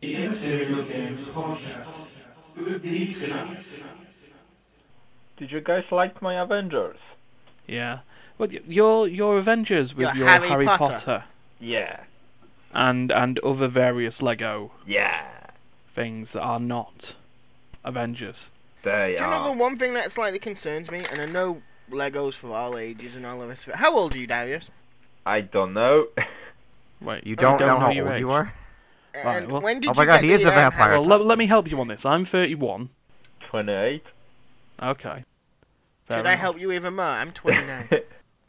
The Immaterial Gamers Podcast with these guys. Did you guys like my Avengers? Yeah. Well, your your Avengers with Your your Harry Harry, Potter. Potter. Yeah. and and other various Lego Yeah. things that are not Avengers. They are. Do you know the one thing that slightly concerns me? And I know Legos for all ages and all the rest of it. How old are you, Darius? I don't know. Wait, oh, You don't, know how old age. you are? Right, And well- when did Oh my you God, he is a vampire. Well, let, let me help you on this. I'm 31. 28. Okay. Fair Should I help you even more? I'm 29.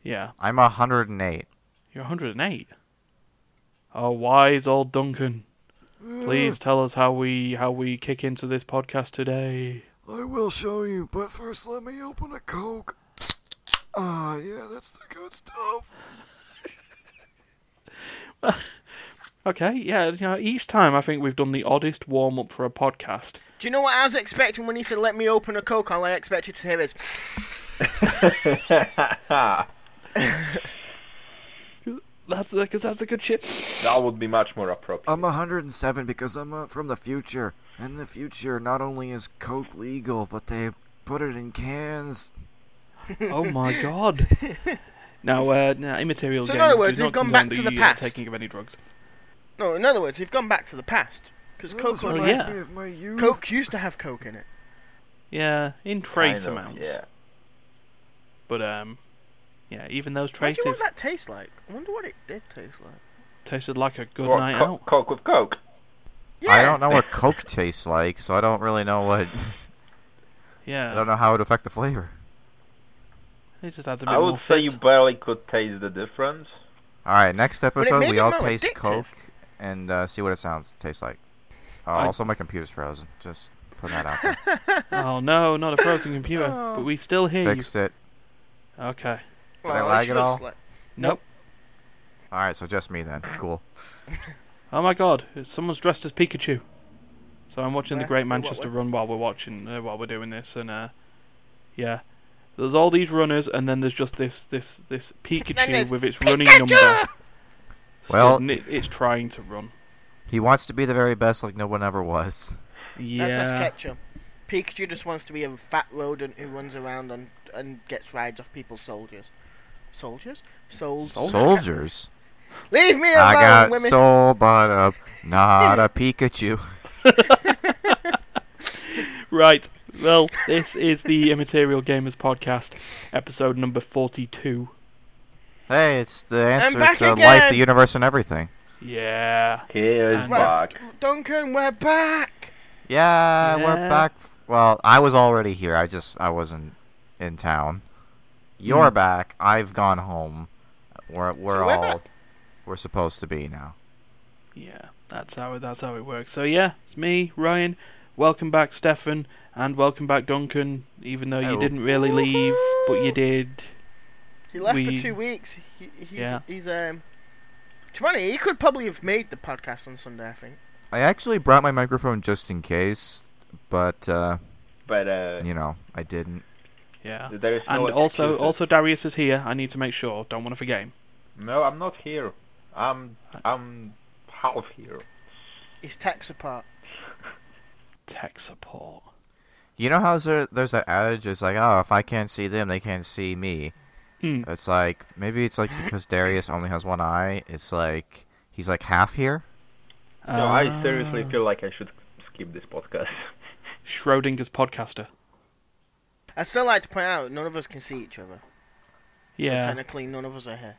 Yeah, I'm 108. you're 108. Oh, wise old Duncan. Please tell us how we how we kick into this podcast today. I will show you, but first let me open a Coke. Ah, yeah, that's the good stuff. Okay, yeah, you know, each time I think we've done the oddest warm up for a podcast. Do you know what I was expecting when he said, let me open a Coke? All I expected to hear is, That's because that's a good shit. That would be much more appropriate. I'm 107 because I'm uh, from the future. And in the future, not only is Coke legal, but they put it in cans. Oh my god. Now, uh, now immaterial So in games other words, do you've not gone back to the the uh, past. taking of any drugs. No, in other words, you've gone back to the past. Because Well, Coke, this reminds yeah. me of my youth. Coke used to have Coke in it. Yeah, in trace Kind of, amounts. Yeah. But um, yeah, even those traces. What do you traces want that taste like? I wonder what it did taste like. tasted like a good What, night co- out. Coke with Coke. Yeah. I don't know what Coke tastes like, so I don't really know what. Yeah. I don't know how it would affect the flavor. it just adds a bit I more would say fizz. you barely could taste the difference. All right, next episode we all more taste addictive. Coke and uh, see what it sounds tastes like. Uh, I- also, my computer's frozen. Just putting that out there. Oh no, not a frozen computer, Oh. but we still hear Fixed it. you. Okay. Did I lag it should've all? slept. Nope. All right, so just me then. Cool. Oh my god, someone's dressed as Pikachu. So I'm watching Where? the Great Who, what, Manchester? Run while we're watching, uh, while we're doing this, and uh, yeah, there's all these runners, and then there's just this this this Pikachu with its running Pikachu! number. Well- Stood, and it's trying to run. He wants to be the very best, like no one ever was. Yeah. That's a Ketchum. Pikachu just wants to be a fat rodent who runs around on, and gets rides off people's soldiers. Soldiers? Soldiers. Soldiers. Leave me alone, I got women. soul, but uh, not a Pikachu. Right. Well, this is the Immaterial Gamers podcast, episode number 42. Hey, it's the answer back to life, the universe, and everything. Yeah. Here's And- back. Duncan, we're back. Yeah, Yeah. we're back. Well, I was already here. I just I wasn't in town. You're Hmm. back. I've gone home. We're we're We're all back. we're supposed to be now. Yeah. That's how it, that's how it works. So yeah, it's me, Ryan. Welcome back, Stefan, and welcome back, Duncan. Even though you Hello. didn't really leave, but you did. He left We- for two weeks. He, he's, Yeah. he's um. It's funny. He could probably have made the podcast on Sunday. I think. I actually brought my microphone just in case, but uh, But uh, you know I didn't. Yeah. there is And also, excuses. also Darius is here. I need to make sure. Don't want to forget him. No, I'm not here. I'm I'm half here. His tech support. Tech support. You know how there, there's that adage? It's like, oh, if I can't see them, they can't see me. Hmm. It's like maybe it's like because Darius only has one eye. It's like he's like half here. No, I seriously Ah. feel like I should skip this podcast. Schrodinger's podcaster. I still like to point out none of us can see each other. Yeah. So Yeah. technically, none of us are here.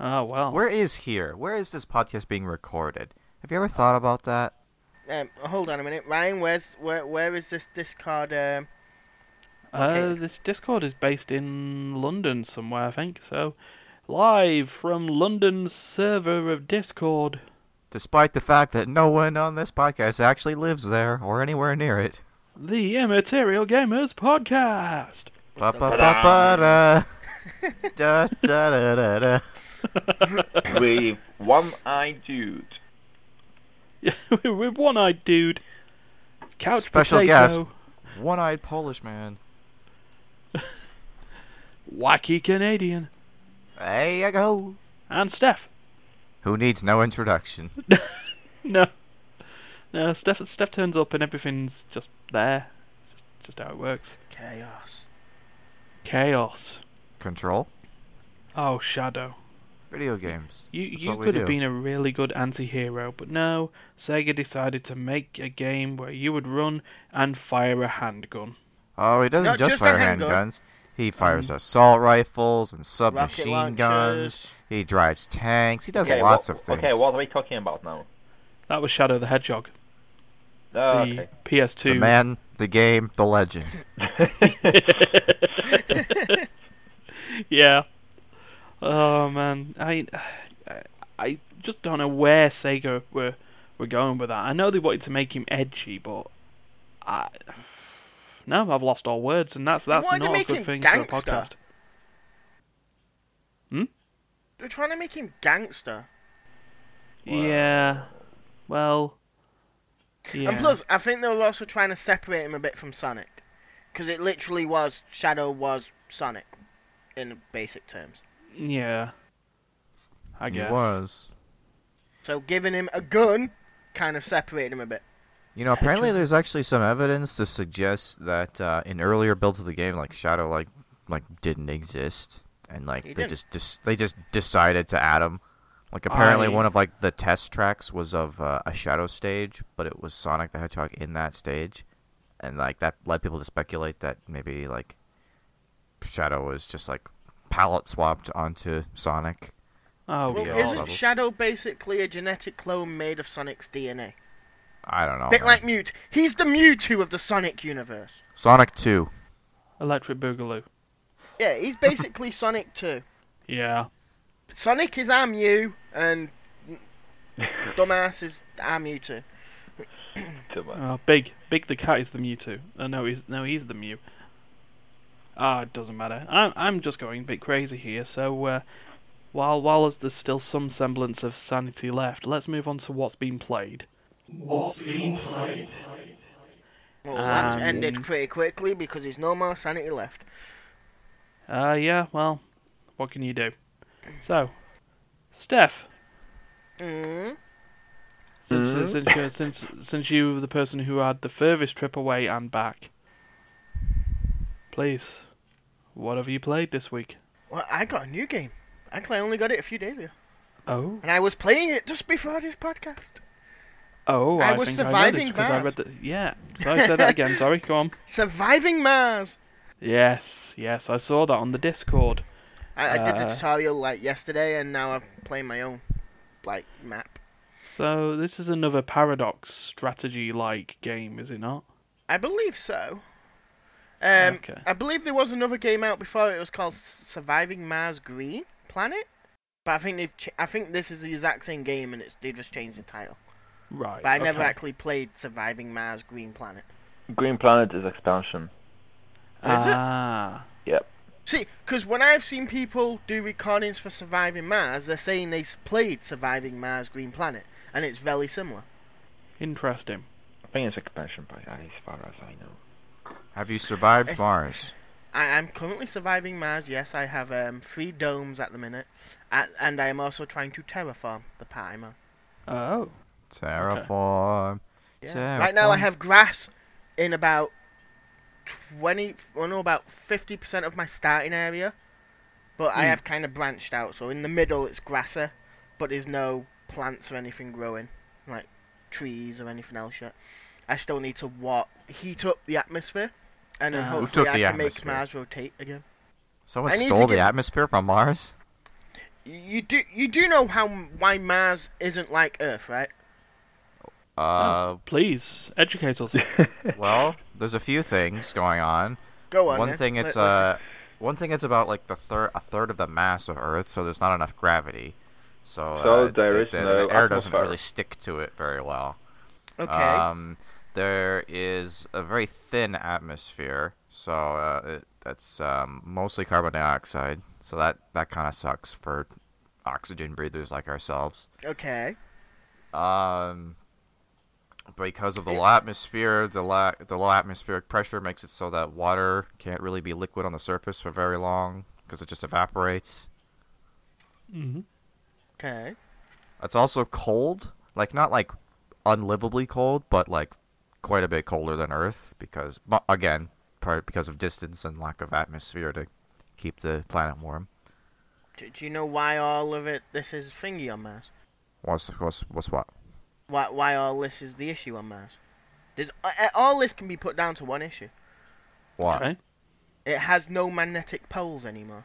Oh well. Where is here? Where is this podcast being recorded? Have you ever thought about that? Um, hold on a minute, Ryan. Where's where? Where is this Discord? Um, Uh, this Discord is based in London somewhere, I think. So, live from London's server of Discord. Despite the fact that no one on this podcast actually lives there or anywhere near it. The Immaterial Gamers Podcast. Ba ba ba ba da. Da da da da da. With one-eyed dude. With one-eyed dude. Couch Special potato. guest. One-eyed Polish man. Wacky Canadian. There you go. And Steph. Who needs no introduction? No. No, Steph Steph turns up and everything's just there. Just, just how it works. Chaos. Chaos. Control. Oh, Shadow. Video games. You That's you could have been a really good anti-hero, but no, Sega decided to make a game where you would run and fire a handgun. Oh, he doesn't Not just, just a fire handgun. handguns. He um, fires assault rifles and submachine guns. He drives tanks. He does okay, lots what, of things. Okay, what are we talking about now? That was Shadow the Hedgehog, Oh, the okay. PS2. The man, the game, the legend. yeah. Oh man, I, I, I just don't know where Sega were were going with that. I know they wanted to make him edgy, but I, no, I've lost all words, and that's that's wanted not a good thing gangster. for a podcast. Hmm? They're trying to make him gangster. Yeah. Well. Yeah. And plus, I think they were also trying to separate him a bit from Sonic. Because it literally was, Shadow was Sonic. In basic terms. yeah. I He guess. was. So giving him a gun kind of separated him a bit. You know, apparently there's actually some evidence to suggest that uh, in earlier builds of the game, like Shadow, like like didn't exist, and like He they didn't. just dis- they just decided to add him. Like apparently I- one of like the test tracks was of uh, a Shadow stage, but it was Sonic the Hedgehog in that stage, and like that led people to speculate that maybe like Shadow was just like palette swapped onto Sonic. Oh So well, yeah, god. all isn't levels. Shadow basically a genetic clone made of Sonic's DNA? I don't know. bit man. like Mute. He's the Mewtwo of the Sonic universe. Sonic Two. Electric Boogaloo. Yeah, he's basically Sonic 2. Yeah. Sonic is our Mew, and dumbass is our Mewtwo. Too bad. Oh, big, big. The cat is the Mewtwo. Uh, no, he's no, he's the Mew. Ah, it doesn't matter. I'm I'm just going a bit crazy here. So, uh, while while there's still some semblance of sanity left, let's move on to what's been played. What's being played? Well, that Um, ended pretty quickly because there's no more sanity left. Uh, yeah. Well, what can you do? So, Steph, Mm. since Mhm. since you since since you were the person who had the furthest trip away and back, please, what have you played this week? Well, I got a new game. Actually, I only got it a few days ago, Oh, and I was playing it just before this podcast. Oh, I I, was think I know this because I read the yeah. Sorry, say that again. Sorry, go on. Surviving Mars. Yes, yes, I saw that on the Discord. I, I did the Uh, tutorial like yesterday, and now I'm playing my own like map. So this is another paradox strategy-like game, is it not? I believe so. Um, Okay. I believe there was another game out before. It was called Surviving Mars Green Planet. But I think they've. Ch- I think this is the exact same game, and it's they just changed the title. Right. But I never actually played Surviving Mars Green Planet. Green Planet is expansion. Is it? ah, yep. See, because when I've seen people do recordings for Surviving Mars, they're saying they s- played Surviving Mars Green Planet, and it's very similar. interesting. I think it's expansion, but as far as I know. Have you survived Eh. Mars? I am currently surviving Mars. Yes, I have um, three domes at the minute, a and I am also trying to terraform the part I'm on. Oh, Terraform. Yeah. Right now, I have grass in about twenty, well, no, about fifty percent of my starting area, but I Hmm. have kind of branched out. So in the middle, it's grasser, but there's no plants or anything growing, like trees or anything else yet. I still need to what heat up the atmosphere, and then Ah. Who hopefully took I the can make atmosphere? Mars rotate again. Someone I need to stole the get- atmosphere from Mars? You- You do you do know how why Mars isn't like Earth, right? Uh, please educate us. well, there's a few things going on. Go on. One then. thing it's Let- uh, one thing it's about like the third a third of the mass of Earth, so there's not enough gravity. So, So uh, there the, is the, no the air doesn't really stick to it very well. okay. Um, there is a very thin atmosphere, so uh, it, that's um, mostly carbon dioxide. So that that kind of sucks for oxygen breathers like ourselves. okay. Um, because of the Yeah. low atmosphere, the la- the low atmospheric pressure makes it so that water can't really be liquid on the surface for very long because it just evaporates. hmm Okay. It's also cold, like not like unlivably cold, but like quite a bit colder than Earth because again, part because of distance and lack of atmosphere to keep the planet warm. Do, do you know why all of it? This is thingy on Mars. What's what's what's what? Why why all this is the issue on Mars? There's uh, all this can be put down to one issue. What? Okay. It has no magnetic poles anymore.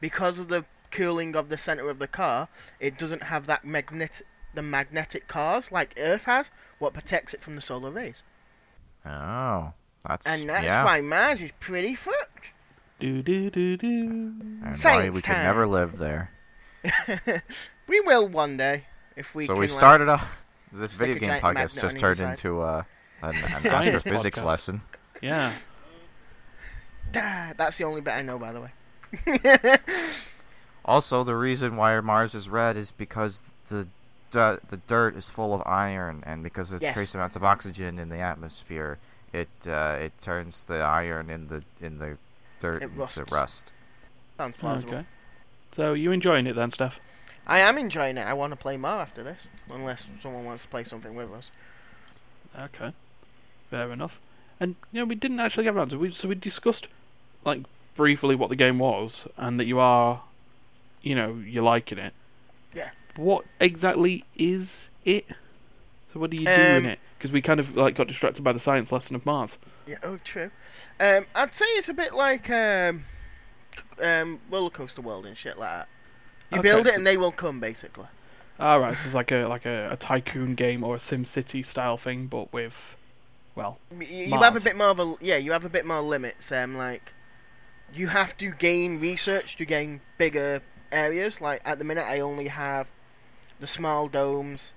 Because of the cooling of the center of the car, it doesn't have that magnet the magnetic cars like Earth has, what protects it from the solar rays. Oh, that's And that's yeah. why Mars is pretty fucked. Do do do do. And why Science we can time. never live there. we will one day if we so can. we like- started off this stick video a game podcast magnet just turned into uh, an, an astrophysics podcast. lesson. Yeah. Ah, That's the only bit I know, by the way. Also, the reason why Mars is red is because the du- the dirt is full of iron, and because of Yes. trace amounts of oxygen in the atmosphere, it uh, it turns the iron in the in the dirt It into rusts. rust. Sounds plausible. Okay. So you enjoying it then, Steph? I am enjoying it. I want to play more after this, unless someone wants to play something with us. Okay. Fair enough. And you know, we didn't actually get around to we so we discussed like briefly what the game was and that you are you know, you're liking it. Yeah. What exactly is it? So what do you do in Um, it? Because we kind of like got distracted by the science lesson of Mars. Yeah, oh, true. Um, I'd say it's a bit like um, um, roller coaster world and shit like that. You Okay, build it so- and they will come, basically. All right, so it's like a like a, a tycoon game or a Sim City style thing, but with well, You, you have a bit more of a yeah. You have a bit more limits. Um, like you have to gain research to gain bigger areas. Like at the minute, I only have the small domes,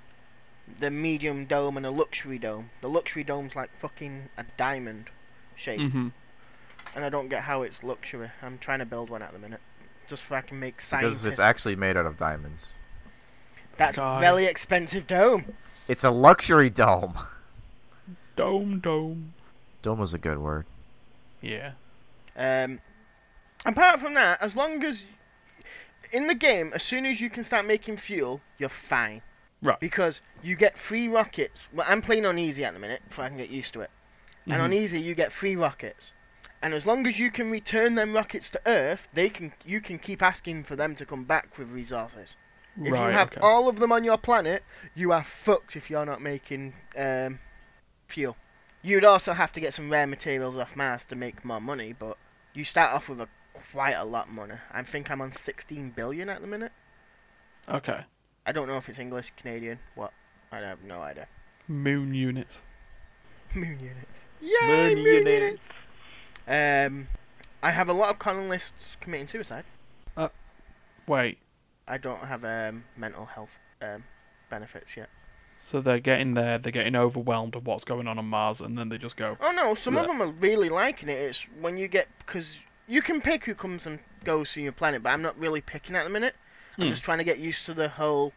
the medium dome, and a luxury dome. The luxury dome's like fucking a diamond shape, hmm and I don't get how it's luxury. I'm trying to build one at the minute, just so I can make Because it's actually made out of diamonds. that's Sky. very expensive dome. It's a luxury dome. dome dome. Dome was a good word. Yeah. Um, apart from that, as long as in the game, as soon as you can start making fuel, you're fine. Right. Because you get free rockets. Well, I'm playing on easy at the minute, so I can get used to it. And on Mhm. easy, you get free rockets. And as long as you can return them rockets to Earth, they can you can keep asking for them to come back with resources. If right. you have okay. all of them on your planet, you are fucked if you're not making um, fuel. You'd also have to get some rare materials off Mars to make more money, but you start off with a quite a lot of money. I think I'm on 16 billion at the minute. Okay. I don't know if it's English, Canadian, what? I have no idea. Moon units. Moon units. Yay, Moon moon, units. units. Um, I have a lot of colonists committing suicide. Wait. I don't have um, mental health um, benefits yet. So they're getting there, they're getting overwhelmed of what's going on on Mars, and then they just go, Oh no, some of them are really liking it. It's when you get because you can pick who comes and goes to your planet, but I'm not really picking at the minute. I'm Hmm. just trying to get used to the whole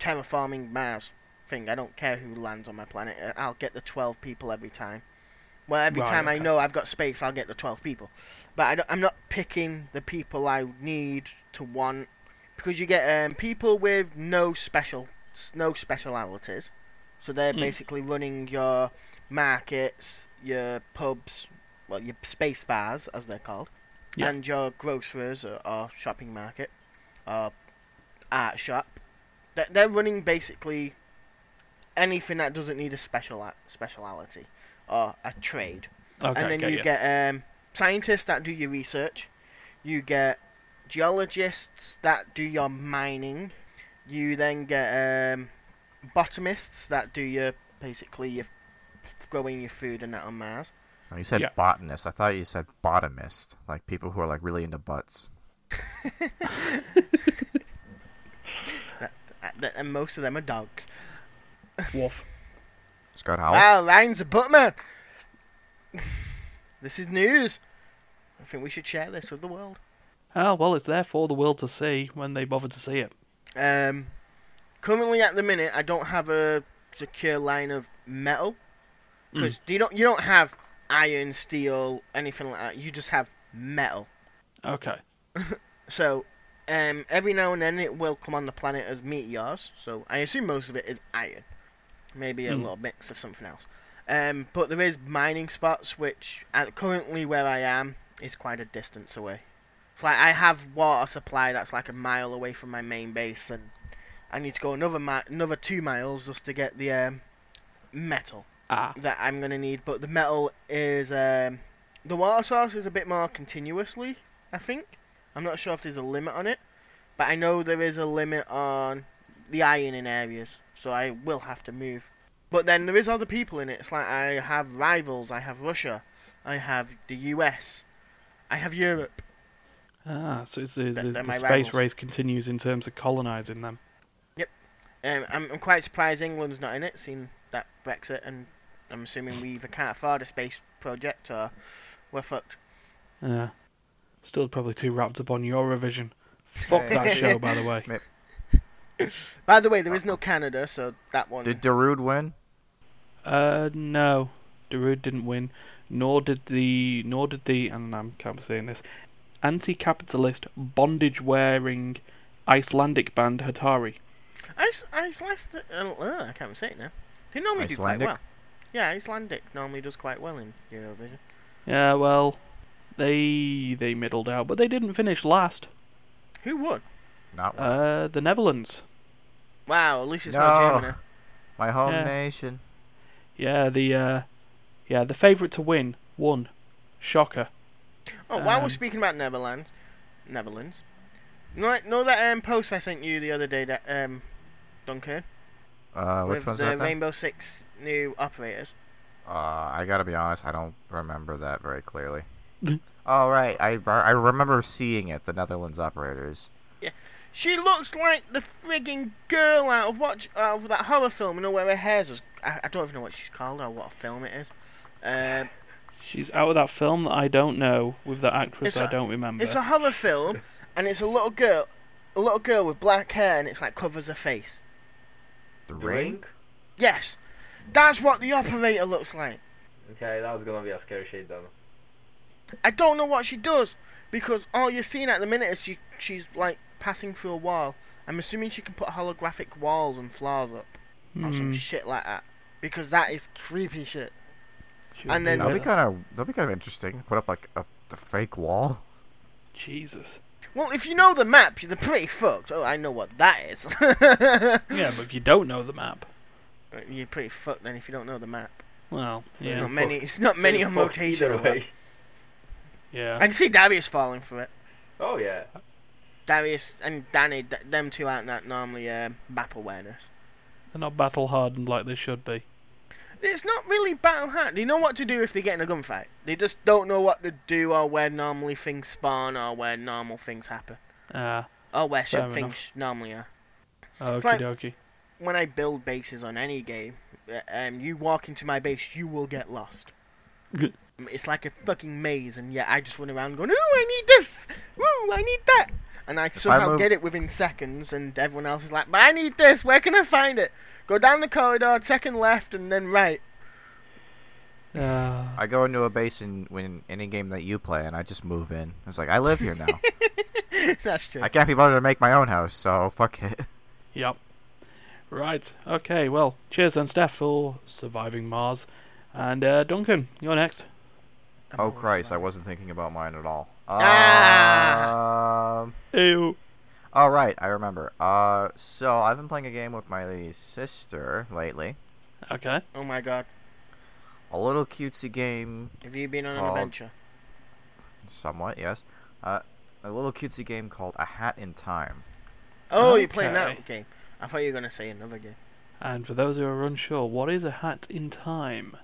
terraforming Mars thing. I don't care who lands on my planet. uh, I'll get the 12 people every time. Well, every Right, time I know I've got space, I'll get the 12 people. But I I'm not picking the people I need to want because you get um, people with no special no specialities. So they're Hmm. basically running your markets, your pubs, well, your space bars as they're called, Yeah. and your groceries or, or shopping market or art shop. They're, they're running basically anything that doesn't need a special speciality or a trade. okay, and then get you ya. get um, scientists that do your research. You get geologists that do your mining. You then get um, botanists that do your basically your growing your food and that on Mars. Oh, you said Yeah. botanist. I thought you said botanist, like people who are like really into butts. That, that, and most of them are dogs. Wolf. Scott Howell. Wow, Ryan's a buttman. this is news. I think we should share this with the world. Oh, well, it's there for the world to see when they bother to see it. Um, currently at the minute, I don't have a secure line of metal because you don't you don't have iron, steel, anything like that. You just have metal. Okay. So, um, every now and then it will come on the planet as meteors. So I assume most of it is iron. Maybe a Hmm. little mix of something else. Um, but there is mining spots which, at currently where I am, is quite a distance away. It's like I have water supply that's like a mile away from my main base, and I need to go another mi- another two miles just to get the um, metal Ah, that I'm gonna need. But the metal is um, the water source is a bit more continuously. I think I'm not sure if there's a limit on it, but I know there is a limit on the iron in areas, so I will have to move. But then there is other people in it. It's like I have rivals. I have Russia. I have the US. I have Europe. ah, so it's the, the, the space rivals. race continues in terms of colonizing them. Yep. Um, I'm, I'm quite surprised England's not in it, seeing that Brexit, and I'm assuming we either can't afford a space project or we're fucked. Yeah. Still probably too wrapped up on Eurovision. Fuck that show, by the way. By the way, there is no Canada, so that one. Did Darude win? Uh, no, Darude didn't win, nor did the, nor did the, and I'm can't be saying this, anti-capitalist, bondage-wearing Icelandic band Hatari. Ice, Icelandic. Uh, uh, I can't say it now. They normally do quite well. Yeah, Icelandic normally does quite well in Eurovision. Yeah, well, they they middled out, but they didn't finish last. Who won? Not one. Uh, the Netherlands. Wow, at least it's No. not Germany. My home yeah. nation. Yeah, the uh, yeah, the favourite to win won. Shocker. Oh, while Um, we're speaking about Netherlands, Netherlands. Know, know that um, post I sent you the other day, that um, Duncan, Uh, which with one's the that? Then? Rainbow Six new operators. Uh, I gotta be honest, I don't remember that very clearly. oh right, I I remember seeing it. The Netherlands operators. She looks like the frigging girl out of what out of that horror film. You know where her hair's was. I, I don't even know what she's called or what film it is. Um, She's out of that film that I don't know with that actress It's I a- don't remember. it's a horror film, and it's a little girl, a little girl with black hair, and it's like covers her face. The, The ring. ring? Yes, that's what the operator looks like. Okay, that was gonna be a scary shade though. I don't know what she does because all you're seeing at the minute is she she's like passing through a wall. I'm assuming she can put holographic walls and floors up or some Hmm, shit like that because that is creepy shit. should and then- That'd be kind of that'd be kind of interesting. Put up like a the fake wall. Jesus. Well, if you know the map, you're pretty fucked. Oh, I know what that is. Yeah, but if you don't know the map, you're pretty fucked then if you don't know the map. well, There's yeah, not many. It's not many on Fuck rotation. way. yeah. I can see Darius falling for it. Oh yeah. Darius and Danny, th- them two aren't that normally uh, map awareness. They're not battle hardened like they should be. It's not really battle hardened. They know what to do if they get in a gunfight. They just don't know what to do or where normally things spawn or where normal things happen. Ah, Or where shit things normally are. okie like- dokie. When I build bases on any game, uh, um, you walk into my base, you will get lost. Good. It's like a fucking maze, and yet I just run around going, "Ooh, I need this! Ooh, I need that!" And I somehow move- get it within seconds, and everyone else is like, "But I need this! Where can I find it?" Go down the corridor, second left, and then right. Uh, I go into a base in when any game that you play, and I just move in. It's like I live here now. That's true. I can't be bothered to make my own house, so fuck it. yep. Right. Okay. Well, cheers then, Steph, for surviving Mars. And uh, Duncan, you're next. I'm Oh always Christ, I wasn't thinking about mine at all. Ah! Um. Ew. All right, I remember. Uh, so I've been playing a game with my sister lately. Okay. Oh my god. A little cutesy game, Have you been on an adventure? somewhat, yes. Uh, a little cutesy game called A Hat in Time. Oh, you're playing that game. I thought you were gonna say another game. And for those who are unsure, what is a hat in time?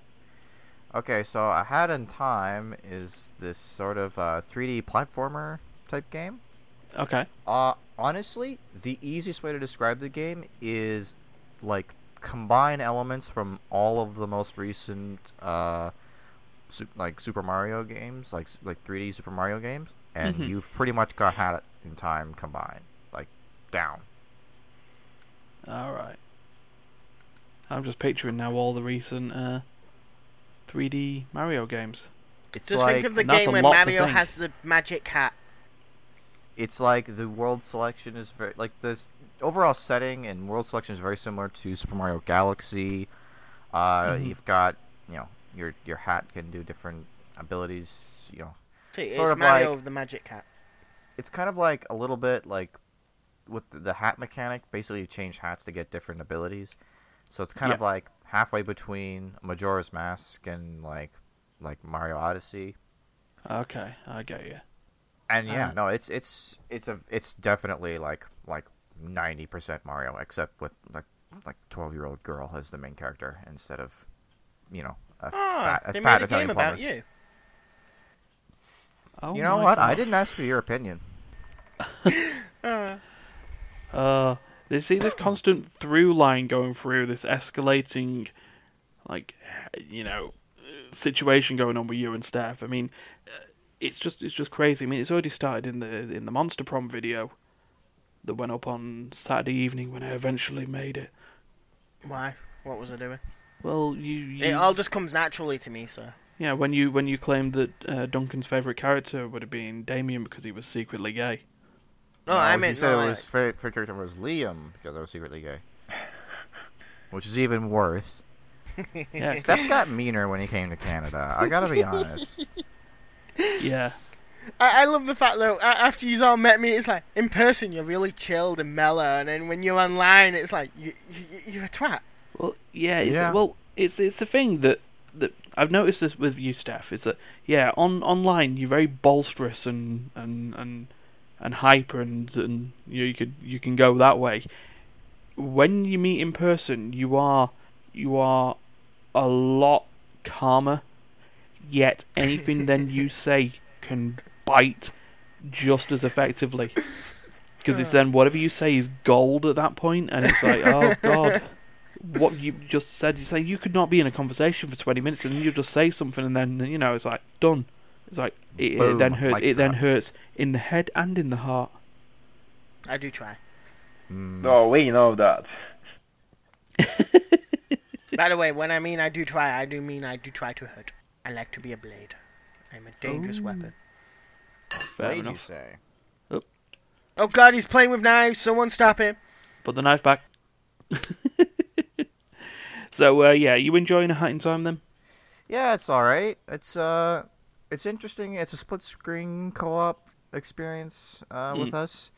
Okay, so A Hat in Time is this sort of uh, 3D platformer type game. Okay. Uh, honestly, the easiest way to describe the game is like combine elements from all of the most recent uh, su- like Super Mario games, like like 3D Super Mario games, and Mhm. you've pretty much got Hat in Time combined, like down. All right. I'm just picturing now all the recent uh, 3D Mario games. It's Just like think of the that's game a where lot to Mario think. has the magic hat. it's like the world selection is very like this. overall setting and world selection is very similar to Super Mario Galaxy. Uh, You've got you know your your hat can do different abilities. You know, See, it's Sort of Mario like- of the Magic Hat. it's kind of like a little bit like with the, the hat mechanic. Basically, you change hats to get different abilities. So it's kind of like halfway between Majora's Mask and like like Mario Odyssey. Okay, I get you. And yeah, Uh, no, it's it's it's a it's definitely like like ninety percent Mario, except with like like twelve year old girl as the main character instead of you know a Ah, fat a they fat made a Italian game plumber. about you. Oh You know my what? I didn't ask for your opinion. Uh, Uh, they see this constant through line going through this escalating, like, you know, situation going on with you and Steph. I mean, uh, it's just it's just crazy. I mean, it's already started in the in the Monster Prom video that went up on Saturday evening when I eventually made it. why? What was I doing? Well, you, you It all just comes naturally to me, sir. yeah when you when you claimed that uh, Duncan's favorite character would have been Damien because he was secretly gay. No, No, I he meant said no, it I- was favorite, favorite character was Liam because I was secretly gay, which is even worse. Yeah, 'cause- Steph got meaner when he came to Canada. I gotta be honest. yeah. I, I love the fact though. After you all met me, it's like in person you're really chilled and mellow, and then when you're online, it's like you, you you're a twat. Well, yeah, it's, Yeah. well, it's it's a thing that that I've noticed this with you, Steph. Is that yeah, on online you're very bolsterous and and and and hyper, and and you, know, you could you can go that way. When you meet in person, you are you are a lot calmer. Yet anything then you say can bite just as effectively. Because it's oh. then whatever you say is gold at that point, and it's like, oh god, what you just said. You say you could not be in a conversation for twenty minutes, and you just say something, and then you know it's like done. It's like it, it then hurts. like it then hurts in the head and in the heart. I do try. Mm, No, we know that. By the way, when I mean I do try, I do mean I do try to hurt. I like to be a blade. I'm a dangerous Ooh. weapon. Fair Blade, you enough. say? Oh god, he's playing with knives. Someone stop him. Put the knife back. so uh, yeah, you enjoying a Hat in Time then? Yeah, it's all right. It's uh, it's interesting. It's a split screen co-op experience uh, with us.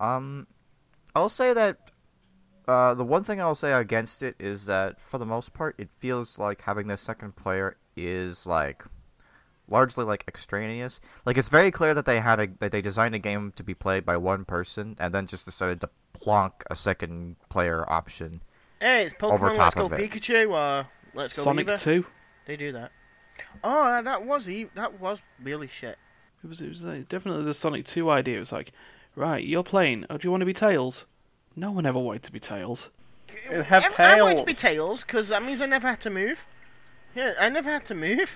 Um, I'll say that uh, the one thing I'll say against it is that for the most part, it feels like having the second player is like largely like extraneous. Like it's very clear that they had a that they designed a game to be played by one person and then just decided to plonk a second player option. Hey, it's Over Pokemon top Let's Go of. Pikachu or Let's Go Sonic Eevee. Two. They do that. Oh, that- that was e- that was really shit. It was it was like, definitely the Sonic Two idea. It was like, right, you're playing. Oh, do you want to be Tails? No one ever wanted to be Tails. It have I, I want to be Tails because that means I never had to move. Yeah, I never had to move.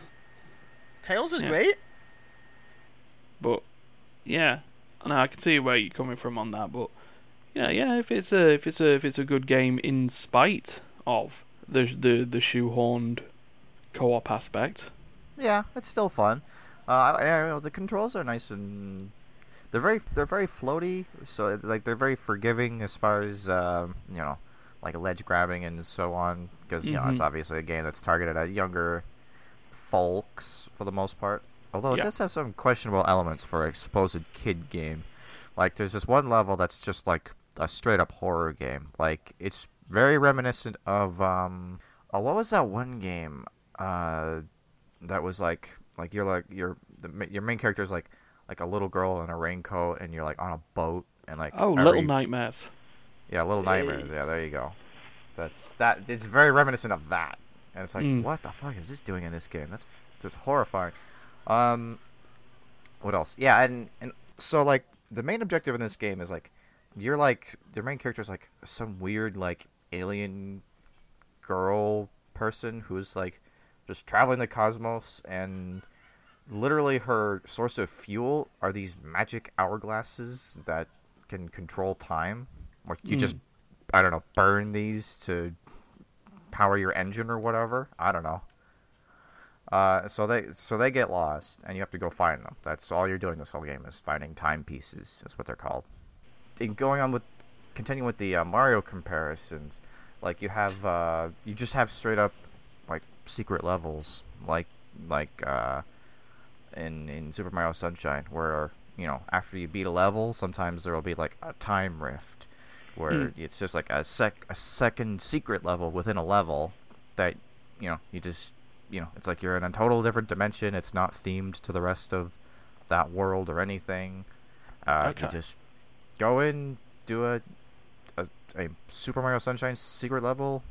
Tails is Yeah. great. But yeah, no, I can see where you're coming from on that. But yeah, yeah, if it's a if it's a if it's a good game in spite of the the the shoehorned co-op aspect, Yeah, it's still fun. Uh, I, I don't know the controls are nice and they're very they're very floaty. So like they're very forgiving as far as um, you know, like ledge grabbing and so on. Because you know it's Mhm. obviously a game that's targeted at younger folks for the most part. Although it Yeah. does have some questionable elements for a supposed kid game. Like there's this one level that's just like a straight up horror game. Like it's very reminiscent of um, oh, what was that one game? Uh, that was like like you're like you're the, your main character is like like a little girl in a raincoat and you're like on a boat and like oh, every- Little Nightmares. yeah little Hey. nightmares yeah there you go that's that it's very reminiscent of that and it's like Mm. what the fuck is this doing in this game that's just horrifying um what else yeah and and so like the main objective in this game is like you're like your main character is like some weird like alien girl person who's like just traveling the cosmos and literally her source of fuel are these magic hourglasses that can control time. Or you Hmm. just i don't know burn these to power your engine or whatever. I don't know. Uh, so they so they get lost and you have to go find them. That's all you're doing this whole game is finding timepieces that's what they're called. And going on with continuing with the uh, Mario comparisons, like you have uh, you just have straight up like secret levels, like like uh, in in Super Mario Sunshine, where you know after you beat a level, sometimes there will be like a time rift, where Mm. it's just like a sec a second secret level within a level that you know you just you know it's like you're in a total different dimension. It's not themed to the rest of that world or anything. Uh, Okay. You just go in, do a, a a Super Mario Sunshine secret level,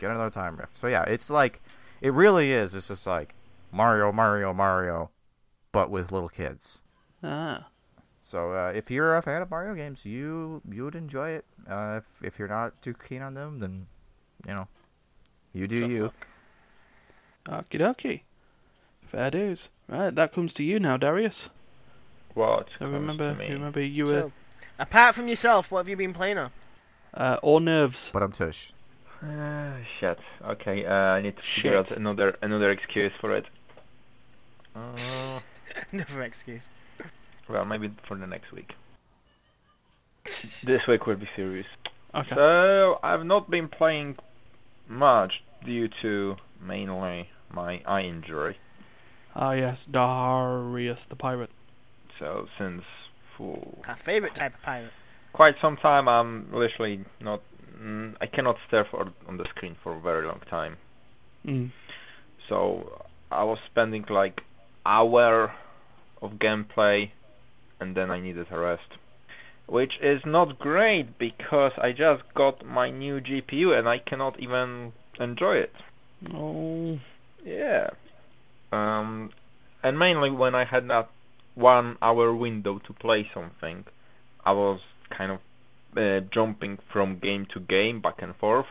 get another time rift. So yeah, it's like it really is. It's just like Mario, Mario, Mario, but with little kids. Ah. So uh, if you're a fan of Mario games, you you would enjoy it. Uh, if if you're not too keen on them, then you know, you do Tough you. luck. Okie dokie. Fair dues. Right, that comes to you now, Darius. What? So comes remember, to me? remember you were So, apart from yourself, what have you been playing on? uh, or nerves. But I'm tush. Ah, shit. Okay, uh, I need to figure out another another excuse for it. Uh, Another excuse. well, maybe for the next week. This week will be serious. Okay. So I've not been playing much due to mainly my eye injury. Ah yes, Darius the pirate. So since for Our favourite type of pirate. quite some time, I'm literally not. Mm, I cannot stare for on the screen for a very long time. Mm. So I was spending like hour of gameplay, and then I needed a rest, which is not great because I just got my new GPU and I cannot even enjoy it. Oh. Yeah. Um, and mainly when I had that one hour window to play something, I was kind of uh, jumping from game to game back and forth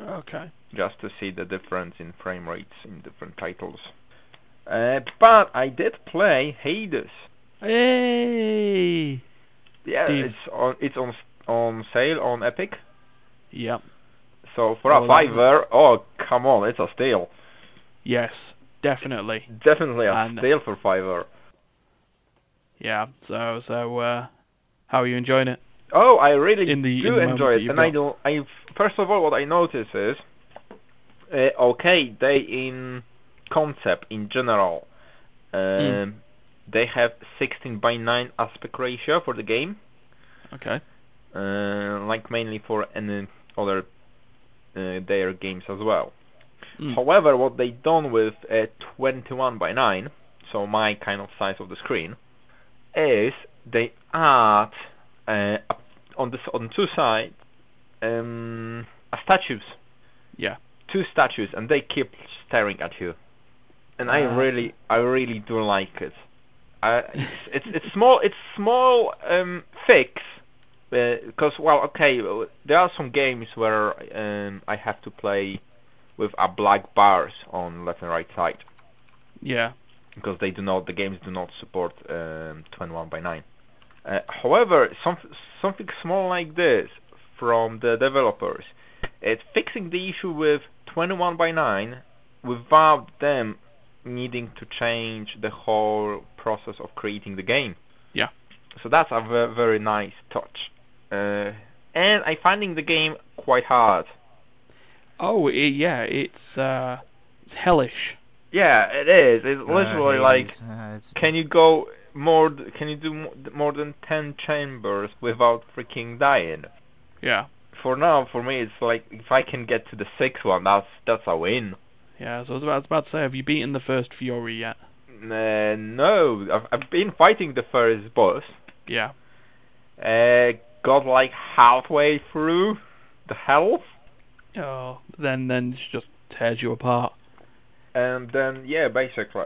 Okay. just to see the difference in frame rates in different titles. Uh, but I did play Hades. Hey. Yeah, These- it's on it's on on sale on Epic. Yep. So for Oh, a fiver, oh come on, it's a steal. Yes. Definitely. Definitely a And- steal for fiver. Yeah. So so uh, how are you enjoying it? Oh, I really In the- do in the enjoy it, and I got. do. I first of all, what I notice is, uh, okay, they in concept in general, um, Mm. they have 16 by 9 aspect ratio for the game, Okay. uh, like mainly for any other uh, their games as well. Mm. However, what they done with uh, 21 by 9, so my kind of size of the screen, is they add uh, on the on two sides um, a statues. Yeah. Two statues, and they keep staring at you. And I I really, I really do like it. I, it's, it's it's small, it's small um, fix. Because well, okay, uh, there are some games where um, I have to play with a black bars on left and right side Yeah. because they do not the games do not support um, 21 by 9 uh, however some, something small like this from the developers it's fixing the issue with 21 by 9 without them needing to change the whole process of creating the game Yeah. so that's a ve- very nice touch uh, and I'm finding the game quite hard Oh, i yeah. It's uh, it's hellish. yeah it is it's Uh, literally like Hades, uh, it's- Can you go more? Can you do more than ten chambers without freaking dying? Yeah. For now, for me, it's like if I can get to the sixth one, that's that's a win. Yeah. So I was about, I was about to say, have you beaten the first Fury yet? Uh, no, I've I've been fighting the first boss. Yeah. Uh, got like halfway through the health, Oh. Then then it just tears you apart. and then yeah, basically.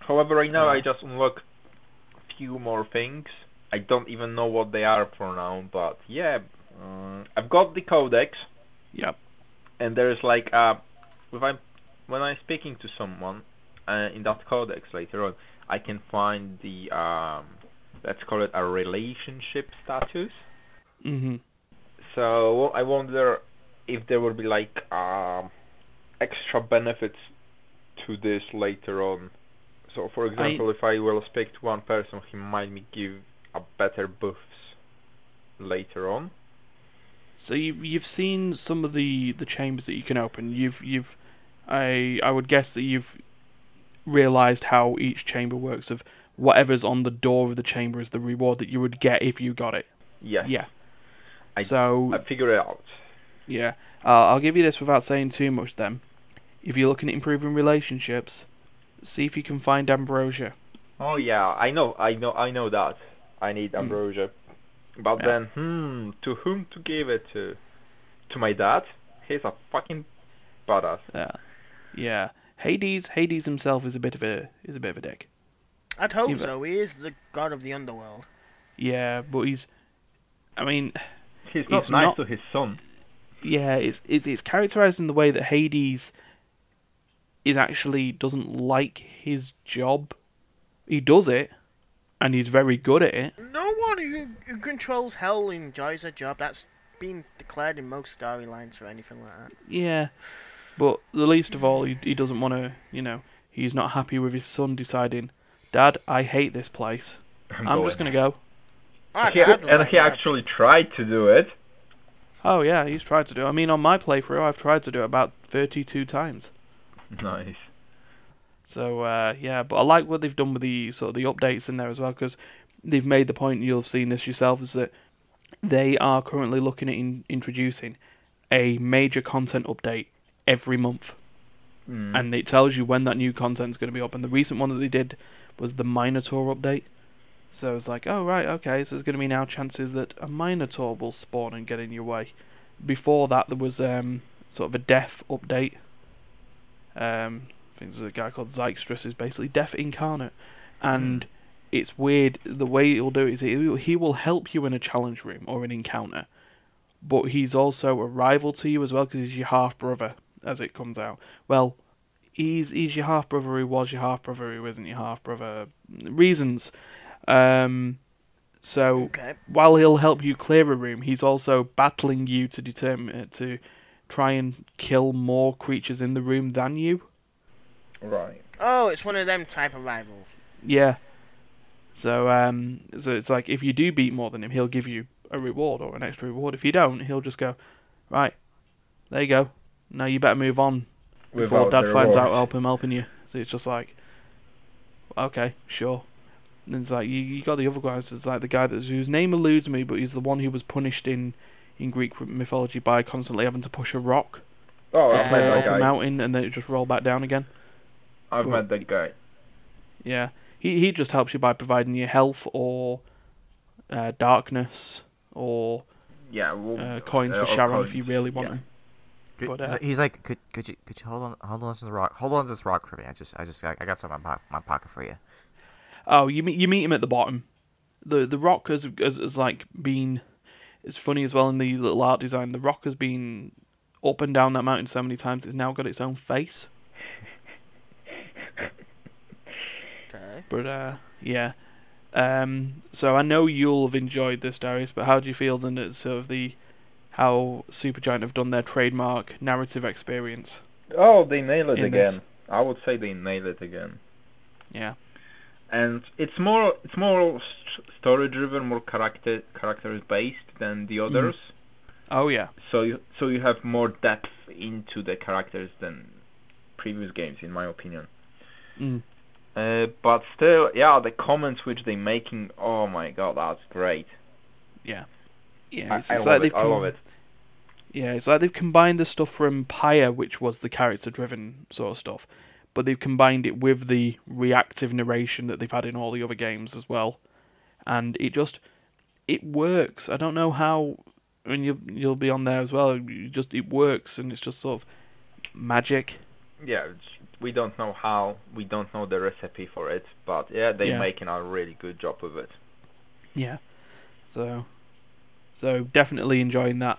However, right now I just unlock few more things. I don't even know what they are for now, but yeah, uh, I've got the codex. Yep. and there's like uh if I'm when I'm speaking to someone uh, in that codex later on, I can find the um let's call it a relationship status. Mhm. So I wonder if there will be like um extra benefits to this later on. So for example, if I will speak to one person, he might me give a better buffs later on. So you've you've seen some of the, the chambers that you can open. You've you've I I would guess that you've realized how each chamber works. Of whatever's on the door of the chamber is the reward that you would get if you got it. Yeah. Yeah. I- so I figured it out. yeah, uh, I'll give you this without saying too much. Then, if you're looking at improving relationships, see if you can find ambrosia. Oh yeah, I know, I know, I know that. I need Hmm. ambrosia. But Yeah. then, hmm, to whom to give it to? To my dad? He's a fucking badass. Yeah, yeah. Hades, Hades himself is a bit of a is a bit of a dick. I'd hope Either- so. He is the god of the underworld. Yeah, but he's. I mean, He's not He's nice not- to his son. yeah, it's it's, it's characterized in the way that Hades is actually doesn't like his job. He does it, and he's very good at it. No one who, who controls hell enjoys a job. That's been declared in most storylines for anything like that. Yeah, but the least of all, he he doesn't want to. You know, he's not happy with his son deciding, Dad, I hate this place. I'm just gonna go. I'd, He, and like he that. actually tried to do it. Oh yeah, he's tried to do. it. I mean, on my playthrough, I've tried to do it about thirty-two times. Nice. So uh, yeah, but I like what they've done with the sort of the updates in there as well because they've made the point. You'll have seen this yourself is that they are currently looking at in, introducing a major content update every month, Mm. and it tells you when that new content's going to be up. And the recent one that they did was the Minotaur update. So it's like, oh right, okay, so there's going to be now chances that a Minotaur will spawn and get in your way. Before that, there was um, sort of a death update. Um, I think there's a guy called Zykstrus who's basically death incarnate, and it's weird. The way he'll do it is he he will help you in a challenge room or an encounter, but he's also a rival to you as well because he's your half brother as it comes out. Well, he's he's your half brother who was your half brother who isn't your half brother. Reasons. Um, so Okay. while he'll help you clear a room, he's also battling you to determine uh, to try and kill more creatures in the room than you. Right. Oh, it's one of them type of rivals. Yeah. So um, so it's like if you do beat more than him, he'll give you a reward or an extra reward. If you don't, he'll just go, right, there you go. Now you better move on before Without Dad the finds reward. out help him helping you. So it's just like, okay, sure. And it's like you, you got the other guys. It's like the guy that's, whose name eludes me, but he's the one who was punished in in Greek mythology by constantly having to push a rock Oh, Yeah. I've met up that a guy. mountain and then it just roll back down again. I've Well- met that guy. Yeah, he he just helps you by providing you health or uh, darkness or Yeah. Well, uh, coins uh, for or Charon coins. if you really want yeah. them. Could, But, he's uh, like- he's like, could could you could you hold on hold on to the rock? Hold on to this rock for me. I just I just I, I got something in my, my pocket for you. Oh, you meet you meet him at the bottom. The the rock has has, has like been. It's funny as well in the little art design. The rock has been up and down that mountain so many times. It's now got its own face. Okay. But uh, yeah. Um, so I know you'll have enjoyed this, Darius. But how do you feel then that sort of the how Supergiant have done their trademark narrative experience? Oh, they nail it again. this. I would say they nail it again. Yeah. And it's more it's more story driven, more character characters based than the others. Oh yeah. So you so you have more depth into the characters than previous games, in my opinion. Mm. Uh, but still, yeah, the comments which they're making, oh my god, that's great. Yeah. Yeah. It's, I it's love like they've it. I love it. Yeah, it's like they've combined the stuff from Pyre, which was the character-driven sort of stuff, but they've combined it with the reactive narration that they've had in all the other games as well, and it just it works. I don't know how. I mean, you'll you'll be on there as well. You just it works, and it's just sort of magic. Yeah, we don't know how, we don't know the recipe for it, but yeah, they're Yeah. making a really good job with it. Yeah. So, so definitely enjoying that,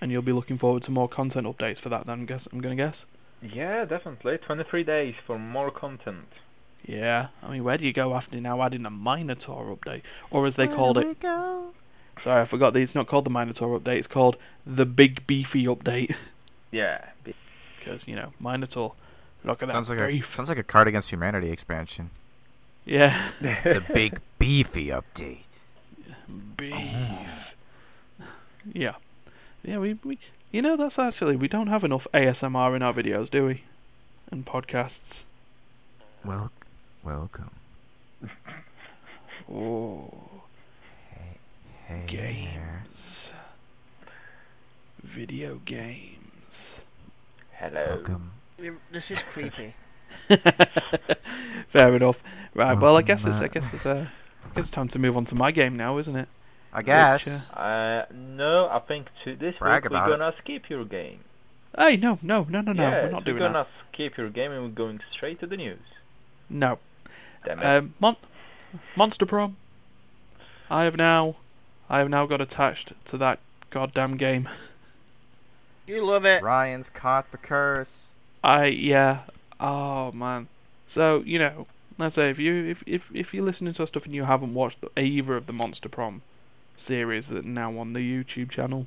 and you'll be looking forward to more content updates for that. Then, guess I'm gonna guess. Yeah, definitely. 23 days for more content. Yeah, I mean, where do you go after now adding a Minotaur update, or as they called it? Go? Sorry, I forgot that it's not called the Minotaur update. It's called the Big Beefy update Yeah. because you know Minotaur. Look at that Sounds like a sounds like a Card Against Humanity expansion. Yeah, The big beefy update. beef. Yeah. Yeah, we, we you know that's actually we don't have enough ASMR in our videos, do we? And podcasts. Well, welcome. Oh, Hey there. games. Video games. Hello. Welcome. This is creepy. Fair enough. Right. Well, I guess it's I guess it's uh, I guess it's time to move on to my game now, isn't it? I guess. uh, Uh, no, I think to this Brag week we're gonna skip your game. Hey, no, no, no, no, no. yeah, we're not so doing that. we're gonna skip your game and we're going straight to the news. No. Damn it. Um, Mon- Monster Prom. I have now, I have now got attached to that goddamn game. You love it. Ryan's caught the curse. I yeah. Oh man. So you know, let's say if you if if if you're listening to our stuff and you haven't watched either of the Monster Prom series that are now on the YouTube channel,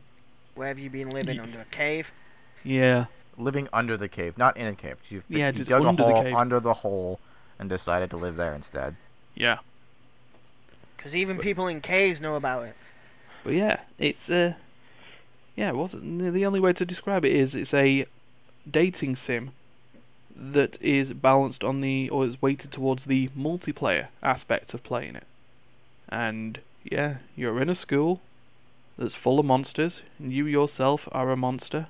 Where have you been living Ye- under a cave? yeah, Living under the cave, not in a cave. You've, Yeah, you dug a hole cave. under the hole and decided to live there instead. yeah. Because even people in caves know about it. But yeah, it's uh, yeah. It wasn't the only way to describe it is it's a dating sim that is balanced on the or is weighted towards the multiplayer aspect of playing it. And yeah, you're in a school that's full of monsters, and you yourself are a monster,